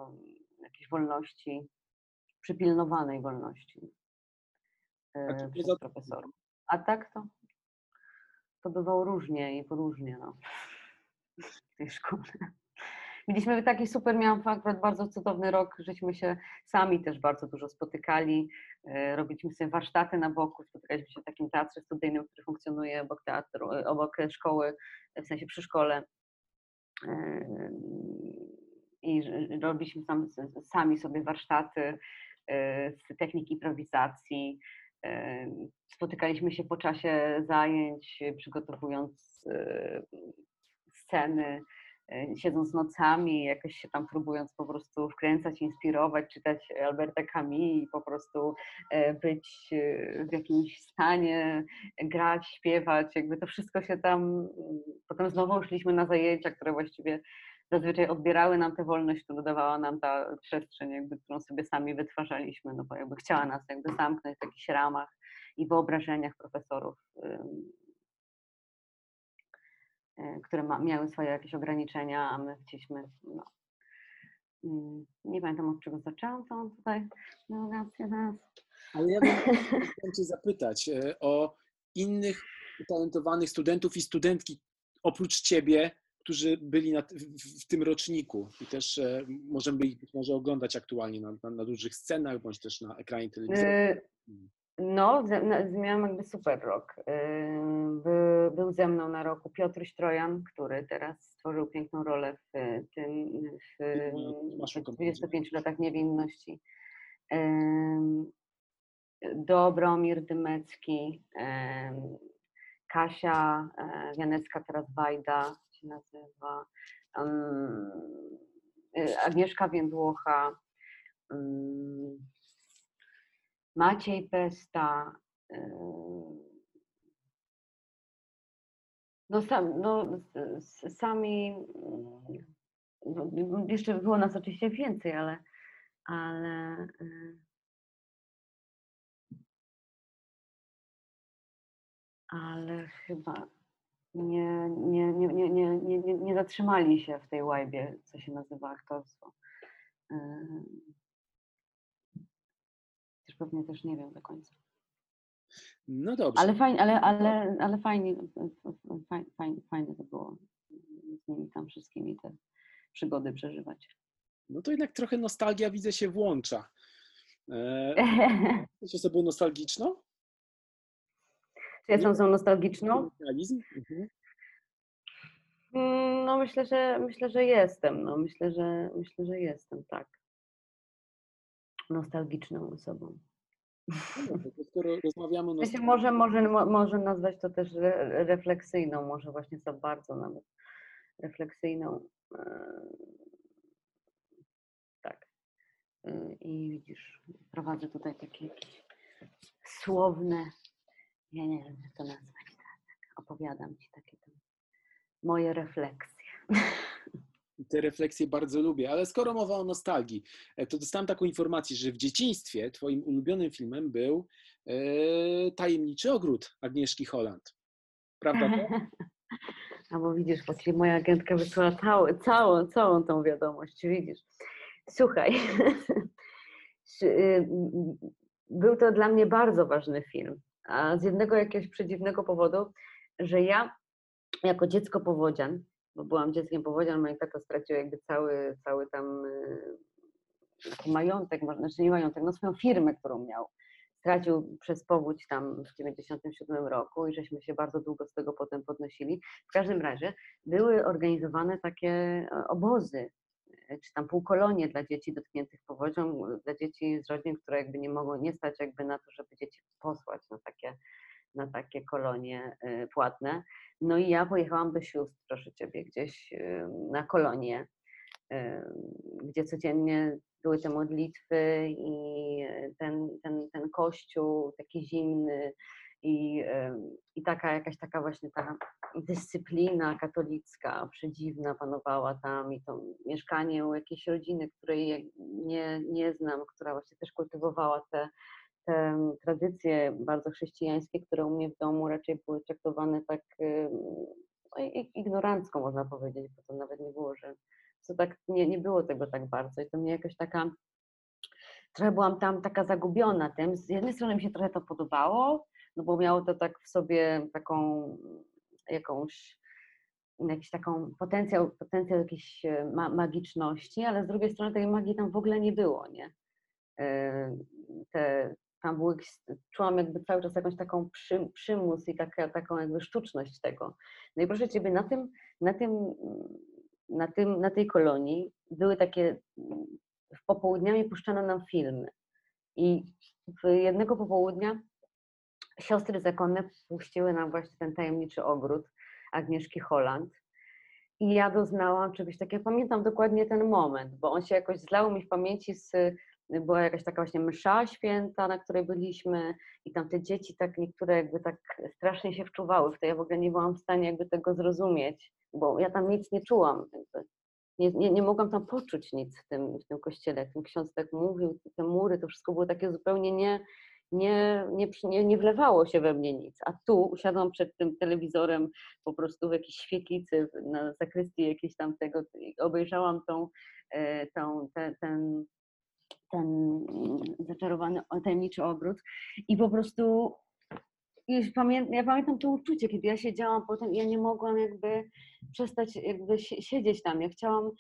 jakiejś wolności, przypilnowanej wolności e, przez profesorów. A tak to, to bywało różnie i poróżnie no, w tej szkole. Mieliśmy taki super, miałam akurat bardzo cudowny rok, żeśmy się sami też bardzo dużo spotykali, e, robiliśmy sobie warsztaty na boku, spotykaliśmy się w takim teatrze studyjnym, który funkcjonuje obok teatru, e, obok szkoły, w sensie przy szkole. I robiliśmy sami sobie warsztaty z technik improwizacji. Spotykaliśmy się po czasie zajęć, przygotowując sceny siedząc nocami, jakoś się tam próbując po prostu wkręcać, inspirować, czytać Alberta Camus i po prostu być w jakimś stanie, grać, śpiewać, jakby to wszystko się tam, potem znowu szliśmy na zajęcia, które właściwie zazwyczaj odbierały nam tę wolność, to dodawała nam ta przestrzeń, jakby, którą sobie sami wytwarzaliśmy, no bo jakby chciała nas jakby zamknąć w jakichś ramach i wyobrażeniach profesorów E, które ma, miały swoje jakieś ograniczenia, a my chcieliśmy, no, mm, nie pamiętam od czego zaczęłam tą tutaj delegację teraz. Ale ja bym Cię zapytać e, o innych utalentowanych studentów i studentki oprócz Ciebie, którzy byli na, w, w, tym roczniku i też e, możemy ich być może oglądać aktualnie na, na, na, dużych scenach, bądź też na ekranie telewizyjnym. No, ze- miałam jakby super rok. Ym, By, był ze mną na roku Piotr Strojan, który teraz stworzył piękną rolę w tym w w 25 latach niewinności. Dobromir Dymecki, ym, Kasia e, Wianecka, teraz Wajda się nazywa, y, Agnieszka Więdłocha, Maciej Pesta. ym, No, sam, no sami. mm, Jeszcze było nas oczywiście więcej, ale. ale y, ale chyba nie, nie, nie, nie, nie, nie, nie, zatrzymali się w tej łajbie, co się nazywa aktorstwo. Ym, Też pewnie też nie wiem do końca. No dobrze. Ale fajnie, ale, ale, ale fajnie, fajnie, fajnie, fajnie to było z nimi tam wszystkimi te przygody przeżywać. No to jednak trochę nostalgia widzę się włącza. E, (laughs) Jesteś osobą nostalgiczną? Czy jestem są nostalgiczną? Realizm? Mhm. Mm, No myślę, że myślę, że jestem. No myślę, że myślę, że jestem, tak. Nostalgiczną osobą. No skoro rozmawiamy o Ja może, może, mo- może nazwać to też re, refleksyjną, może właśnie za bardzo nawet refleksyjną. e, Tak. E, I widzisz, prowadzę tutaj takie słowne, ja nie wiem jak to nazwać, tak, opowiadam ci takie tam moje refleksje. (laughs) te refleksje bardzo lubię, ale skoro mowa o nostalgii, e, to dostałem taką informację, że w dzieciństwie twoim ulubionym filmem był e, Tajemniczy Ogród Agnieszki Holland. Prawda? (laughs) A bo widzisz, bo ci moja agentka wysłała całą, całą, całą tą wiadomość, widzisz. Słuchaj, (laughs) y, był to dla mnie bardzo ważny film, z jednego jakiegoś przedziwnego powodu, że ja jako dziecko powodzian, bo byłam dzieckiem powodzian, mój tata stracił jakby cały, cały tam taki majątek, znaczy nie majątek, no swoją firmę, którą miał. Stracił przez powódź tam w 97 roku i żeśmy się bardzo długo z tego potem podnosili. W każdym razie były organizowane takie e, obozy, e, czy tam półkolonie dla dzieci dotkniętych powodzią, dla dzieci z rodzin, które jakby nie mogą, nie stać jakby na to, żeby dzieci posłać na takie, na takie kolonie e, płatne. No i ja pojechałam do sióstr, proszę Ciebie, gdzieś e, na kolonie, e, gdzie codziennie były te modlitwy i ten, ten, ten kościół taki zimny i, em, i taka jakaś taka właśnie ta dyscyplina katolicka przedziwna panowała tam i to mieszkanie u jakiejś rodziny, której nie, nie znam, która właśnie też kultywowała te, te tradycje bardzo chrześcijańskie, które u mnie w domu raczej były traktowane tak em, no, ignorancko można powiedzieć, bo to nawet nie było, że to tak nie, nie było tego tak bardzo i to mnie jakaś taka trochę byłam tam taka zagubiona tym. Z jednej strony mi się trochę to podobało, no bo miało to tak w sobie taką jakąś jakiś taką potencjał, potencjał jakiejś e, ma, magiczności, ale z drugiej strony tej magii tam w ogóle nie było, nie? E, Te, tam był czułam jakby cały czas jakąś taką przy, przymus i taka, taką jakby sztuczność tego. No i proszę Ciebie, na tym, na tym, na tym, na tej kolonii były takie, w popołudniami puszczano nam filmy i w jednego popołudnia siostry zakonne puściły nam właśnie ten tajemniczy ogród Agnieszki Holland. I ja doznałam czegoś takiego, pamiętam dokładnie ten moment, bo on się jakoś zlał mi w pamięci z, była jakaś taka właśnie msza święta, na której byliśmy i tam te dzieci tak niektóre jakby tak strasznie się wczuwały w to, ja w ogóle nie byłam w stanie jakby tego zrozumieć, bo ja tam nic nie czułam, jakby. Nie, nie, nie mogłam tam poczuć nic w tym, w tym kościele, ten ksiądz tak mówił, te mury, to wszystko było takie zupełnie nie, nie, nie, nie, nie wlewało się we mnie nic. A tu usiadłam przed tym telewizorem po prostu w jakiejś świetlicy na zakrystii jakiejś tam tego i obejrzałam tą, e, tą, te, ten, ten mm, zaczarowany, tajemniczy ogród i po prostu ja pamiętam to uczucie, kiedy ja siedziałam potem i ja nie mogłam jakby przestać jakby si- siedzieć tam. Ja chciałam,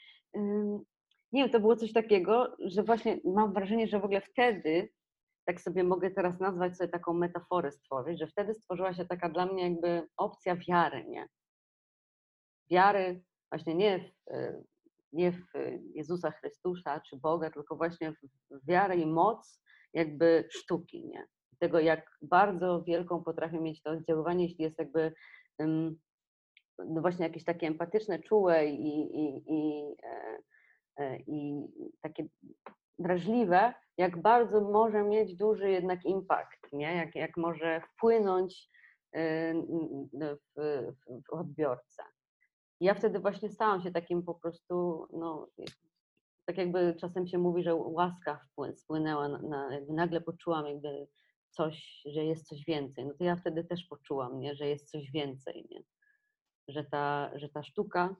nie wiem, to było coś takiego, że właśnie mam wrażenie, że w ogóle wtedy tak sobie mogę teraz nazwać sobie taką metaforę stworzyć, że wtedy stworzyła się taka dla mnie jakby opcja wiary, nie? Wiary właśnie nie w, e, nie w Jezusa Chrystusa czy Boga, tylko właśnie w wiarę i moc jakby sztuki, nie? Tego, jak bardzo wielką potrafi mieć to oddziaływanie, jeśli jest jakby no właśnie jakieś takie empatyczne, czułe i, i, i, e, e, i takie wrażliwe, jak bardzo może mieć duży jednak impact, nie? Jak, jak może wpłynąć y, w, w odbiorcę. Ja wtedy właśnie stałam się takim po prostu, no, tak jakby czasem się mówi, że łaska spłynęła, na, na, nagle poczułam jakby coś, że jest coś więcej. No to ja wtedy też poczułam, nie? że jest coś więcej, nie? Że, ta, że ta sztuka,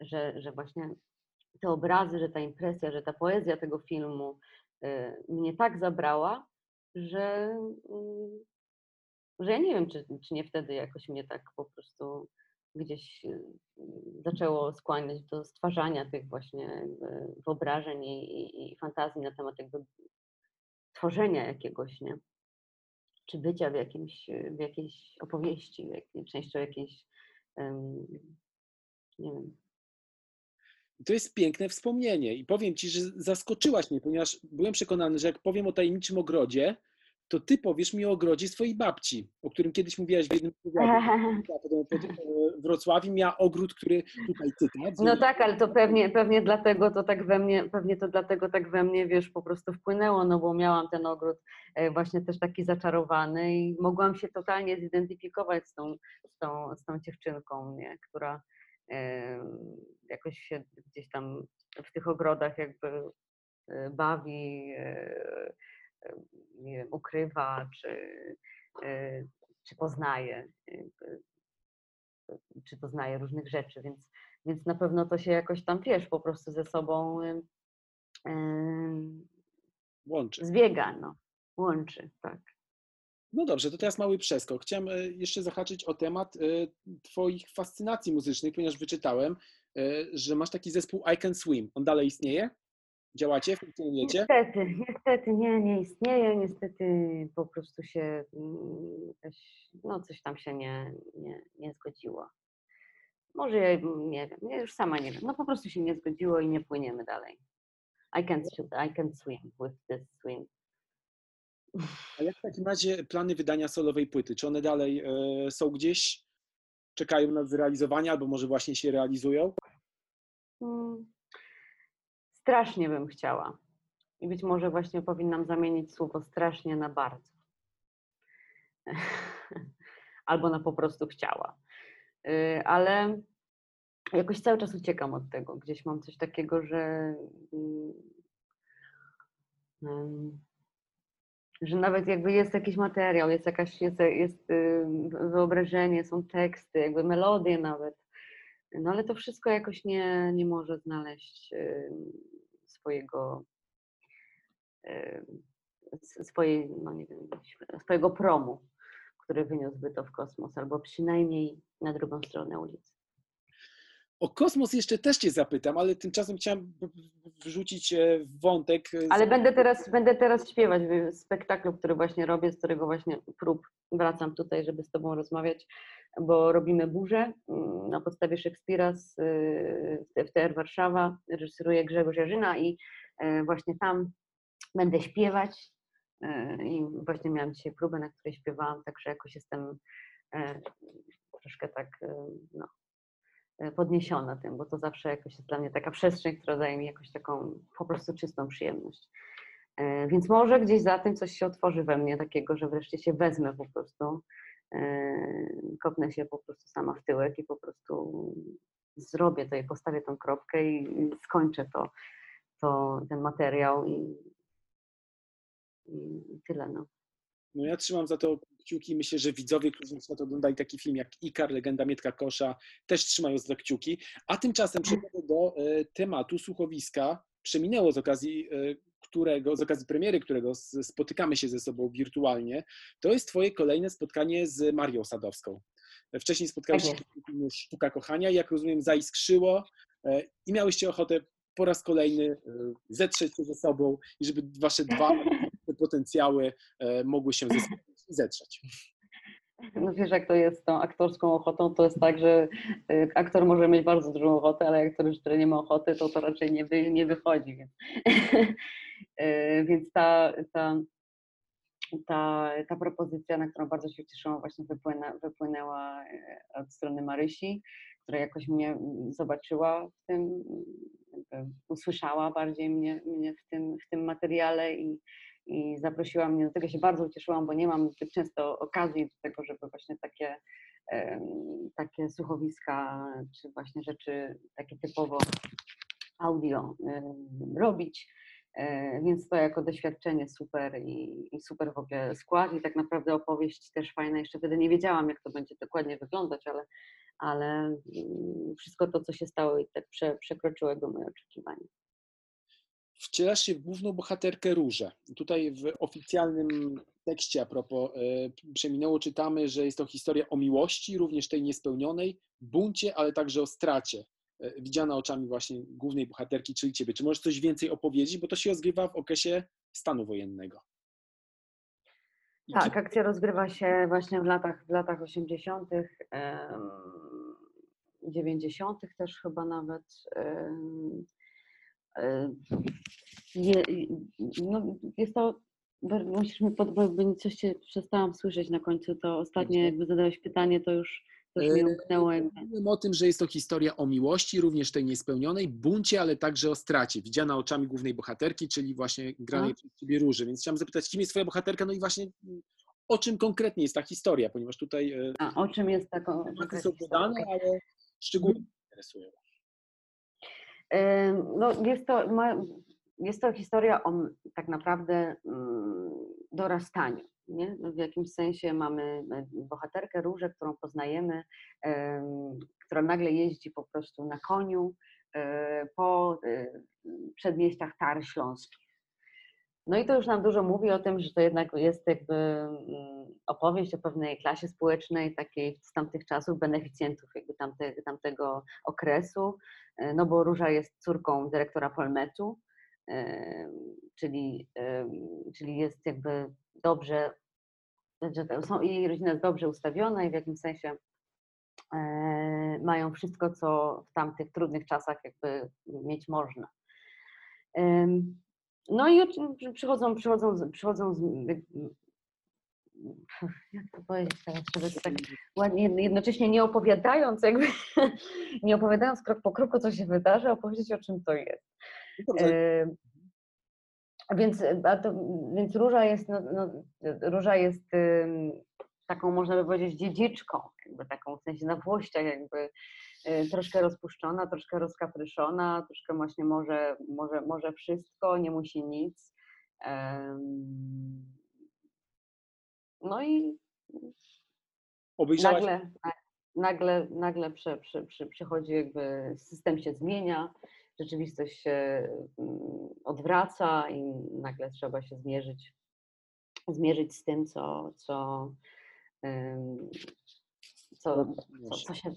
że, że właśnie te obrazy, że ta impresja, że ta poezja tego filmu y, mnie tak zabrała, że, mm, że ja nie wiem, czy, czy nie wtedy jakoś mnie tak po prostu gdzieś y, zaczęło skłaniać do stwarzania tych właśnie wyobrażeń i, i, i fantazji na temat jakby tworzenia jakiegoś, nie? Czy bycia w, jakimś, w jakiejś opowieści, w częścią jakiejś, um, nie wiem, to jest piękne wspomnienie i powiem Ci, że zaskoczyłaś mnie, ponieważ byłem przekonany, że jak powiem o tajemniczym ogrodzie, to Ty powiesz mi o ogrodzie swojej babci, o którym kiedyś mówiłaś w jednym wywiadzie. (laughs) W Wrocławiu miała ogród, który tutaj cytat. No tak, ale to pewnie, pewnie dlatego to tak we mnie, pewnie to dlatego tak we mnie, wiesz, po prostu wpłynęło, no bo miałam ten ogród e, właśnie też taki zaczarowany i mogłam się totalnie zidentyfikować z tą, z tą, z tą dziewczynką, nie? która jakoś się gdzieś tam w tych ogrodach jakby e, bawi, e, nie wiem, ukrywa, czy, e, czy poznaje, czy poznaje różnych rzeczy, więc, więc na pewno to się jakoś tam, wiesz, po prostu ze sobą łączy. Zbiega, no, łączy, tak. No dobrze, to teraz mały przeskok. Chciałem e, jeszcze zahaczyć o temat e, Twoich fascynacji muzycznych, ponieważ wyczytałem, e, że masz taki zespół I Can Swim. On dalej istnieje? Działacie, funkcjonujecie? Niestety, niestety nie, nie istnieje. Niestety po prostu się mm, no coś tam się nie, nie, nie zgodziło. Może ja nie wiem, ja już sama nie wiem. No po prostu się nie zgodziło i nie płyniemy dalej. I can't, I can't swim with this swim. A jak w takim razie plany wydania solowej płyty? Czy one dalej e, są gdzieś, czekają na zrealizowanie, albo może właśnie się realizują? Hmm. Strasznie bym chciała. I być może właśnie powinnam zamienić słowo strasznie na bardzo. (laughs) Albo na po prostu chciała. Y, ale jakoś cały czas uciekam od tego. Gdzieś mam coś takiego, że um, że nawet jakby jest jakiś materiał, jest jakaś, jest, jest y, wyobrażenie, są teksty, jakby melodie nawet, no ale to wszystko jakoś nie, nie może znaleźć y, swojego y, swojej, no nie wiem, swojego promu, który wyniósłby to w kosmos, albo przynajmniej na drugą stronę ulicy. O kosmos jeszcze też Cię zapytam, ale tymczasem chciałam wrzucić e, wątek. E, ale będę teraz, będę teraz śpiewać w spektaklu, który właśnie robię, z którego właśnie prób wracam tutaj, żeby z Tobą rozmawiać, bo robimy burzę mm, na podstawie Szekspira z, e, w TR Warszawa, reżyseruje Grzegorz Jarzyna i właśnie tam będę śpiewać i właśnie miałam dzisiaj próbę, na której śpiewałam, także jakoś jestem troszkę tak no, E, podniesiona tym, bo to zawsze jakoś jest dla mnie taka przestrzeń, która daje mi jakąś taką po prostu czystą przyjemność. E, więc może gdzieś za tym coś się otworzy we mnie takiego, że wreszcie się wezmę po prostu, e, kopnę się po prostu sama w tyłek i po prostu zrobię to i postawię tą kropkę i skończę to, to ten materiał i, i tyle. No. No ja trzymam za to kciuki. Myślę, że widzowie, którzy na przykład oglądali taki film jak Ikar, Legenda Mietka Kosza, też trzymają za to kciuki. A tymczasem przechodzę do e, tematu słuchowiska. Przeminęło z okazji e, którego, z okazji premiery, którego spotykamy się ze sobą wirtualnie, to jest Twoje kolejne spotkanie z Marią Sadowską. Wcześniej spotkałeś się w filmie Sztuka Kochania, jak rozumiem, zaiskrzyło e, i miałyście ochotę po raz kolejny zetrzeć się ze sobą i żeby wasze dwa (laughs) potencjały e, mogły się zetrzeć. No wiesz, jak to jest z tą aktorską ochotą, to jest tak, że y, aktor może mieć bardzo dużą ochotę, ale aktor który nie ma ochoty, to to raczej nie, wy, nie wychodzi. Więc, y, (laughs) więc ta, ta, ta, ta propozycja, na którą bardzo się cieszyłam, właśnie wypłynę, wypłynęła od strony Marysi, która jakoś mnie zobaczyła w tym, usłyszała bardziej mnie, mnie w, tym, w tym materiale i, i zaprosiła mnie do tego. się bardzo ucieszyłam, bo nie mam zbyt często okazji do tego, żeby właśnie takie, takie słuchowiska, czy właśnie rzeczy takie typowo audio robić. E, więc to jako doświadczenie super i, i, super w ogóle skład i tak naprawdę opowieść też fajna. Jeszcze wtedy nie wiedziałam, jak to będzie dokładnie wyglądać, ale, ale mm, wszystko to, co się stało, i tak prze, przekroczyło moje oczekiwania wcielasz się w główną bohaterkę Różę. Tutaj w oficjalnym tekście a propos e, Przeminęło czytamy, że jest to historia o miłości, również tej niespełnionej, buncie, ale także o stracie, e, widziana oczami właśnie głównej bohaterki, czyli ciebie. Czy możesz coś więcej opowiedzieć, bo to się rozgrywa w okresie stanu wojennego. I tak, akcja rozgrywa się właśnie w latach, w latach 80., 90. też chyba nawet. Je, no, jest to, musisz mi podpowiedzieć, coś cię przestałam słyszeć na końcu, to ostatnie jakby zadałeś pytanie, to już, umknęło. Mówimy o tym, że jest to historia o miłości, również tej niespełnionej, buncie, ale także o stracie, widziana oczami głównej bohaterki, czyli właśnie granej przez ciebie Róży. Więc chciałam zapytać, kim jest twoja bohaterka, no i właśnie o czym konkretnie jest ta historia, ponieważ tutaj... A, o czym jest taką... Są podane, ale szczególnie mhm. interesują. No, jest, to, jest to historia o tak naprawdę mm, dorastaniu. Nie? W jakimś sensie mamy e, bohaterkę Różę, którą poznajemy, która nagle jeździ po prostu na koniu e, po e, przedmieściach Tar Śląskich. No i to już nam dużo mówi o tym, że to jednak jest jakby mm, opowieść o pewnej klasie społecznej, takiej z tamtych czasów, beneficjentów jakby tamte, tamtego okresu, e, no bo Róża jest córką dyrektora Polmetu, e, czyli, czyli jest jakby dobrze, są, jej rodzina jest dobrze ustawiona i w jakimś sensie e, mają wszystko, co w tamtych trudnych czasach jakby mieć można. No i przychodzą, przychodzą, przychodzą jak to powiedzieć teraz, żeby tak ładnie, jednocześnie nie opowiadając, jakby (laughs) nie opowiadając krok po kroku, co się wydarzy, opowiedzieć o czym to jest. E, więc, to, więc Róża jest, no, no, Róża jest y, taką, można by powiedzieć, dziedziczką, jakby taką w sensie na włościach, jakby troszkę rozpuszczona, troszkę rozkapryszona, troszkę właśnie może, może, może wszystko, nie musi nic. No i nagle, nagle, nagle prze, prze, prze, przechodzi jakby, system się zmienia, rzeczywistość się mm, odwraca i nagle trzeba się zmierzyć, zmierzyć z tym, co, co, co, co, co się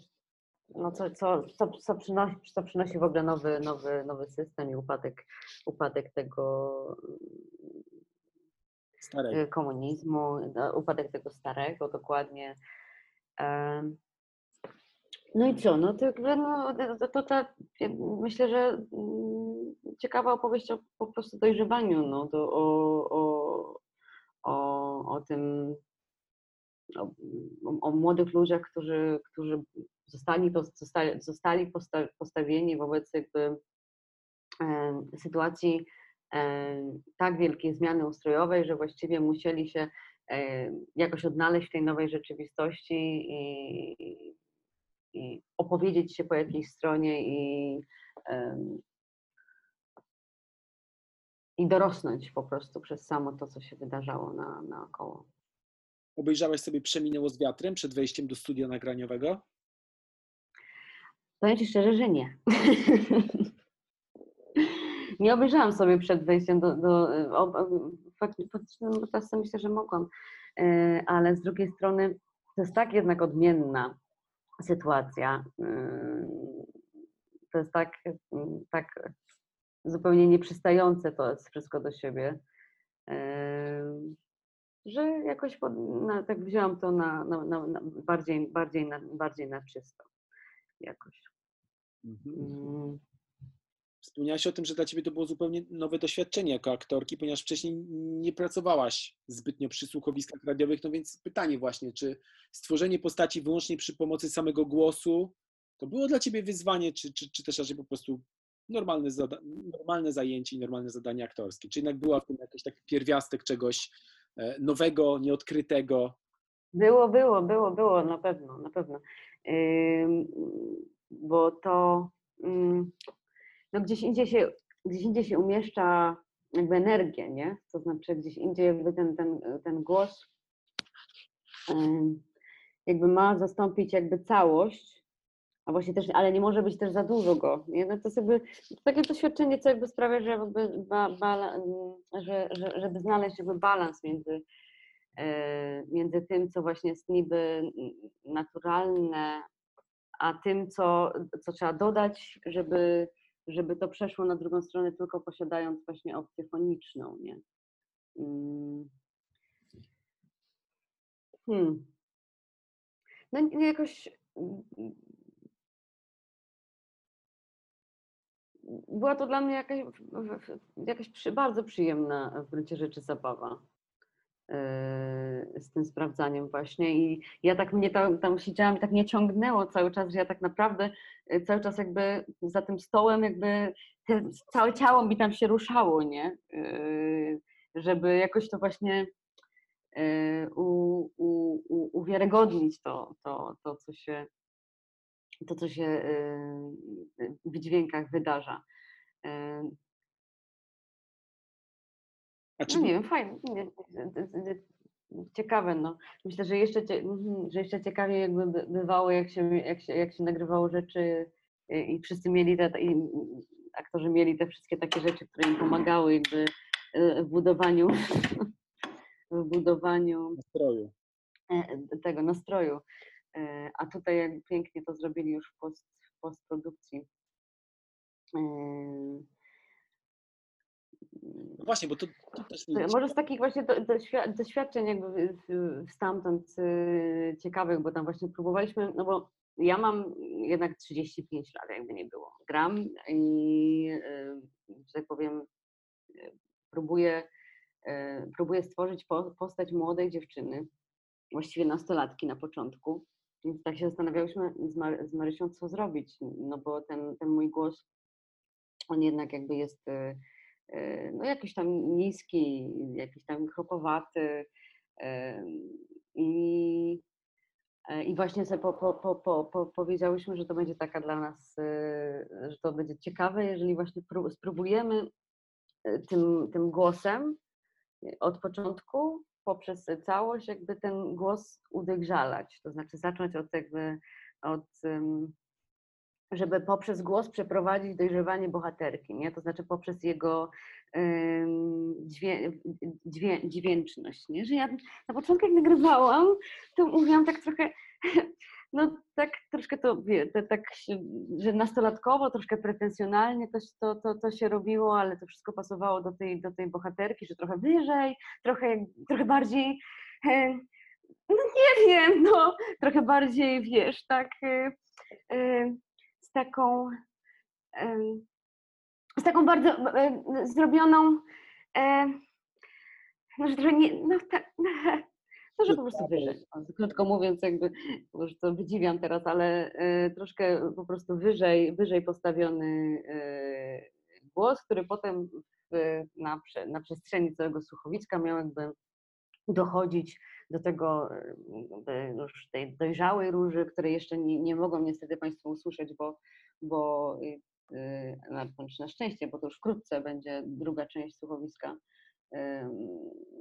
no co, co, co, co, przynosi, co przynosi w ogóle nowy, nowy, nowy system i upadek, upadek tego starego. Y, komunizmu, upadek tego starego dokładnie. No i co? No to, no, to, to ta, myślę, że mm, ciekawa opowieść o po prostu dojrzewaniu, no, to o, o, o, o tym, o, o, młodych ludziach, którzy, którzy zostali, zostali, zostali postawieni wobec jakby e, sytuacji tak wielkiej zmiany ustrojowej, że właściwie musieli się jakoś odnaleźć w tej nowej rzeczywistości i, i opowiedzieć się po jakiejś stronie i, i dorosnąć po prostu przez samo to, co się wydarzało na, naokoło. Obejrzałeś sobie Przeminęło z wiatrem przed wejściem do studia nagraniowego? Powiem Ci szczerze, że nie. (laughs) Nie obejrzałam sobie przed wejściem do. do faktycznie teraz myślę, że mogłam, e, ale z drugiej strony to jest tak jednak odmienna sytuacja. E, to jest tak, tak zupełnie nieprzystające to jest wszystko do siebie. Że jakoś pod, na, tak wzięłam to na, na, na, bardziej, bardziej, na, bardziej na czysto jakoś. Mhm. Mm. Wspomniałaś o tym, że dla ciebie to było zupełnie nowe doświadczenie jako aktorki, ponieważ wcześniej nie pracowałaś zbytnio przy słuchowiskach radiowych, no więc pytanie właśnie, czy stworzenie postaci wyłącznie przy pomocy samego głosu to było dla ciebie wyzwanie, czy, czy, czy też raczej po prostu normalne, normalne zajęcie i normalne zadanie aktorskie? Czy jednak była w tym jakiś taki pierwiastek czegoś nowego, nieodkrytego? Było, było, było, było, na pewno, na pewno. Bo to yy, no gdzieś indziej się, gdzieś indziej się umieszcza jakby energię, nie? To znaczy gdzieś indziej jakby ten, ten, ten głos jakby ma zastąpić jakby całość, a właśnie też, ale nie może być też za dużo go. Nie? No to jest jakby takie doświadczenie, co jakby sprawia, że, jakby ba, ba, że, że, żeby znaleźć jakby balans między, e, między tym, co właśnie jest niby naturalne, a tym, co, co trzeba dodać, żeby, żeby to przeszło na drugą stronę, tylko posiadając właśnie opcję foniczną. Nie? Mm. Hmm. No jakoś była to dla mnie jakaś, jakaś przy, bardzo przyjemna w gruncie rzeczy zabawa yy, z tym sprawdzaniem właśnie i ja tak mnie tam, tam siedziałam i tak mnie ciągnęło cały czas, że ja tak naprawdę yy, cały czas jakby za tym stołem jakby te, całe ciało mi tam się ruszało, nie? Yy, żeby jakoś to właśnie u, u, u, uwiarygodnić to, to, to, co się to, co się y, w dźwiękach wydarza. No nie wiem, fajnie, ciekawe. No. Myślę, że jeszcze, mhm, że jeszcze ciekawie jakby bywało, jak się, jak się, jak się nagrywało rzeczy i wszyscy mieli te, i aktorzy mieli te wszystkie takie rzeczy, które im pomagały jakby y, w budowaniu (laughs) w budowaniu nastroju. E, tego nastroju. E, a tutaj pięknie to zrobili już w, post, w postprodukcji. E, no właśnie, bo to, to też Może z takich właśnie doświadczeń jakby stamtąd y, ciekawych, bo tam właśnie próbowaliśmy, no bo ja mam jednak 35 lat, jakby nie było. Gram i, y, że tak powiem, y, próbuję, próbuję stworzyć postać młodej dziewczyny, właściwie nastolatki na początku, więc tak się zastanawiałyśmy z, Mar z Marysią, co zrobić, no bo ten, ten mój głos, on jednak jakby jest y, y, no jakiś tam niski, jakiś tam chropowaty i, e, i właśnie sobie po, po, po, po, po, powiedziałyśmy, że to będzie taka dla nas, y, że to będzie ciekawe, jeżeli właśnie spróbujemy tym, tym głosem od początku poprzez całość jakby ten głos udygrzalać, to znaczy zacząć od jakby od żeby poprzez głos przeprowadzić dojrzewanie bohaterki, nie? to znaczy poprzez jego dźwię, dźwię, dźwięczność. Nie? Że ja na początku jak nagrywałam, to mówiłam tak trochę no tak troszkę to, wie, to tak, że nastolatkowo, troszkę pretensjonalnie to, to, to, to się robiło, ale to wszystko pasowało do tej, do tej bohaterki, że trochę wyżej, trochę, trochę bardziej, e, no nie wiem, no trochę bardziej, wiesz, tak e, e, z taką z taką bardzo zrobioną no, że nie, no, tak, (laughs) to, że po prostu wyżej. Krótko mówiąc, jakby, może to wydziwiam teraz, ale y, troszkę po prostu wyżej, wyżej postawiony y, głos, który potem w, na, na przestrzeni całego słuchowiska miał jakby dochodzić do tego już tej dojrzałej róży, której jeszcze nie, nie mogą niestety Państwo usłyszeć, bo, bo na, na szczęście, bo to już wkrótce będzie druga część słuchowiska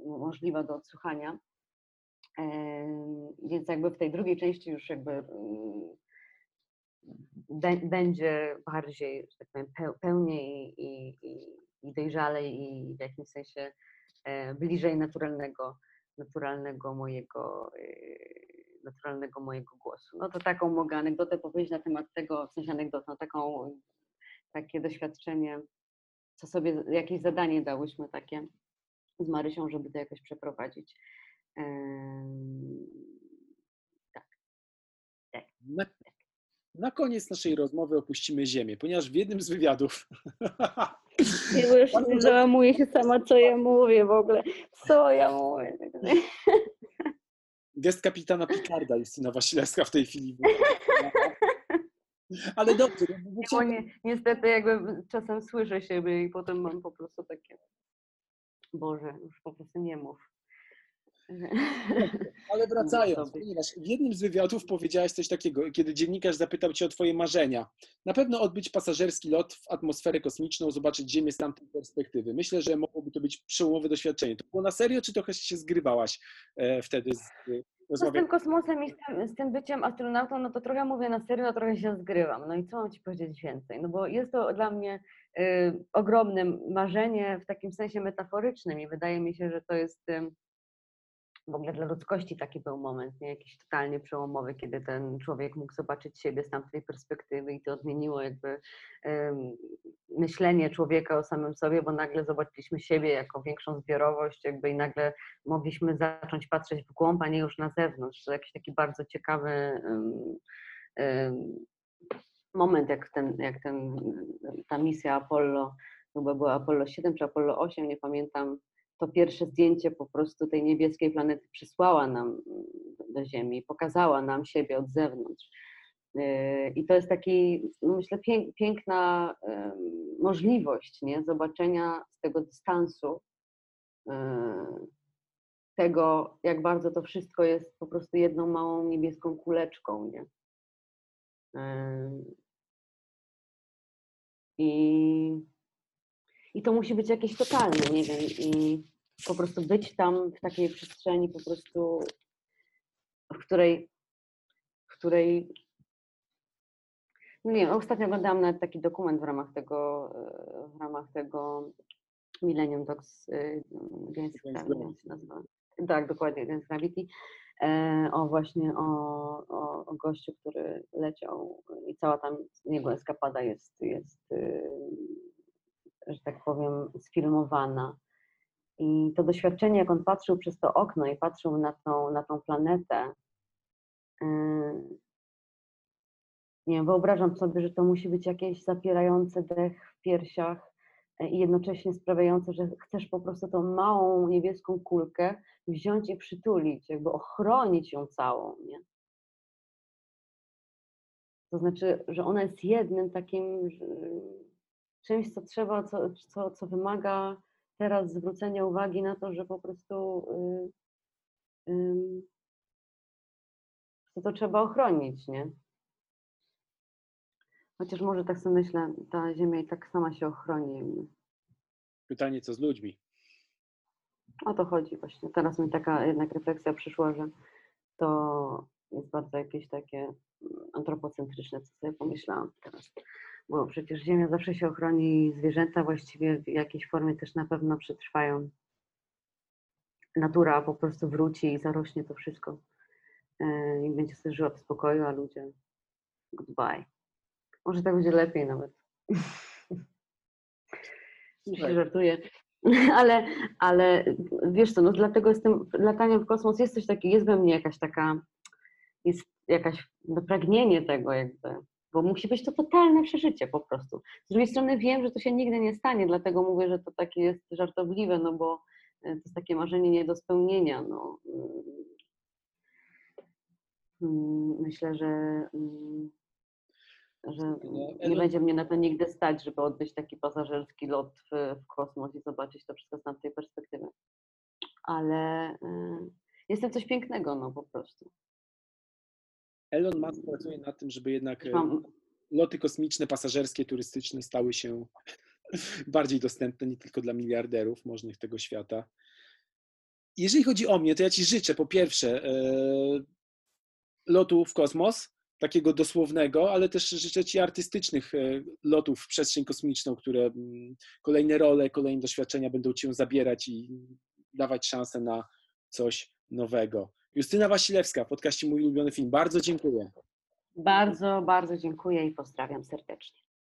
możliwa do odsłuchania. Więc jakby w tej drugiej części już jakby mm, będzie bardziej, że tak powiem, pełniej i, i, i dojrzalej i w jakimś sensie e, bliżej naturalnego, naturalnego mojego, e, naturalnego mojego głosu. No to taką mogę anegdotę powiedzieć na temat tego, w sensie anegdotą, taką, takie doświadczenie co sobie, jakieś zadanie dałyśmy takie z Marysią, żeby to jakoś przeprowadzić. Tak. tak. Na, na koniec naszej rozmowy opuścimy Ziemię, ponieważ w jednym z wywiadów. (laughs) Już nie załamuję się sama, co ja mówię w ogóle. Co ja mówię. (laughs) Gest kapitana Picarda Justyna Wasilewska w tej chwili. (laughs) Ale dobrze. Bo nie, niestety jakby czasem słyszę siebie i potem mam po prostu takie Boże, już po prostu nie mów. (laughs) Ale wracając, ponieważ w jednym z wywiadów powiedziałaś coś takiego, kiedy dziennikarz zapytał cię o twoje marzenia. Na pewno odbyć pasażerski lot w atmosferę kosmiczną, zobaczyć Ziemię z tamtej perspektywy. Myślę, że mogłoby to być przełomowe doświadczenie. To było na serio, czy trochę się zgrywałaś e, wtedy z no z tym kosmosem i z tym, z tym, byciem astronautą, no to trochę mówię na serio, a trochę się zgrywam. No i co mam Ci powiedzieć więcej? No bo jest to dla mnie y, ogromne marzenie w takim sensie metaforycznym i wydaje mi się, że to jest y, w ogóle dla ludzkości taki był moment, nie? jakiś totalnie przełomowy, kiedy ten człowiek mógł zobaczyć siebie z tamtej perspektywy i to odmieniło jakby um, myślenie człowieka o samym sobie, bo nagle zobaczyliśmy siebie jako większą zbiorowość jakby i nagle mogliśmy zacząć patrzeć w głąb, a nie już na zewnątrz. To jakiś taki bardzo ciekawy um, um, moment, jak, ten, jak ten, ta misja Apollo, chyba była Apollo 7 czy Apollo 8, nie pamiętam, to pierwsze zdjęcie po prostu tej niebieskiej planety przysłała nam mm, do Ziemi, pokazała nam siebie od zewnątrz. Y, I to jest taki, no myślę, piękna możliwość nie? zobaczenia z tego dystansu y, tego, jak bardzo to wszystko jest po prostu jedną małą niebieską kuleczką. Nie? I, I to musi być jakieś totalne, nie wiem. I po prostu być tam w takiej przestrzeni, po prostu, w której, w której no nie wiem, ostatnio oglądałam nawet taki dokument w ramach tego, w ramach tego Millennium Dogs Against Gravity, się nazywa. Tak, dokładnie, Against Gravity. E, o właśnie o, o, o gościu, który leciał i cała tam jego eskapada jest, jest że tak powiem, sfilmowana. I to doświadczenie, jak on patrzył przez to okno i patrzył na tą, na tą planetę, yy, nie wiem, wyobrażam sobie, że to musi być jakieś zapierające dech w piersiach yy, i jednocześnie sprawiające, że chcesz po prostu tą małą niebieską kulkę wziąć i przytulić, jakby ochronić ją całą, nie? To znaczy, że ona jest jednym takim czymś, co trzeba, co, co, co wymaga teraz zwrócenia uwagi na to, że po prostu yy, to, to trzeba ochronić, nie? Chociaż może tak sobie myślę, ta ziemia i tak sama się ochroni. Pytanie, co z ludźmi? O to chodzi właśnie. Teraz mi taka jednak refleksja przyszła, że to jest bardzo jakieś takie antropocentryczne, co sobie pomyślałam teraz bo przecież Ziemia zawsze się ochroni, zwierzęta właściwie w jakiejś formie też na pewno przetrwają. Natura po prostu wróci i zarośnie to wszystko e, i będzie sobie żyła w spokoju, a ludzie goodbye. Może tak będzie lepiej nawet. (laughs) się żartuję. (laughs) Ale, ale wiesz co, no dlatego tym lataniem w kosmos jest coś takiego, jest we mnie jakaś taka, jest jakaś no, pragnienie tego jakby, bo musi być to totalne przeżycie po prostu. Z drugiej strony wiem, że to się nigdy nie stanie, dlatego mówię, że to takie jest żartobliwe, no bo e, to jest takie marzenie nie do spełnienia. No. Mm, myślę, że, mm, że nie będzie mnie na to nigdy stać, żeby odbyć taki pasażerski lot w, w kosmos i zobaczyć to wszystko z tamtej perspektywy. Ale y, jest to coś pięknego, no po prostu. Elon Musk pracuje nad tym, żeby jednak e, loty kosmiczne, pasażerskie, turystyczne stały się (laughs) bardziej dostępne nie tylko dla miliarderów możnych tego świata. Jeżeli chodzi o mnie, to ja Ci życzę po pierwsze e, lotu w kosmos, takiego dosłownego, ale też życzę Ci artystycznych e, lotów w przestrzeń kosmiczną, które mm, kolejne role, kolejne doświadczenia będą Cię zabierać i dawać szansę na coś nowego. Justyna Wasilewska, podkaście Mój Ulubiony Film. Bardzo dziękuję. Bardzo, bardzo dziękuję i pozdrawiam serdecznie.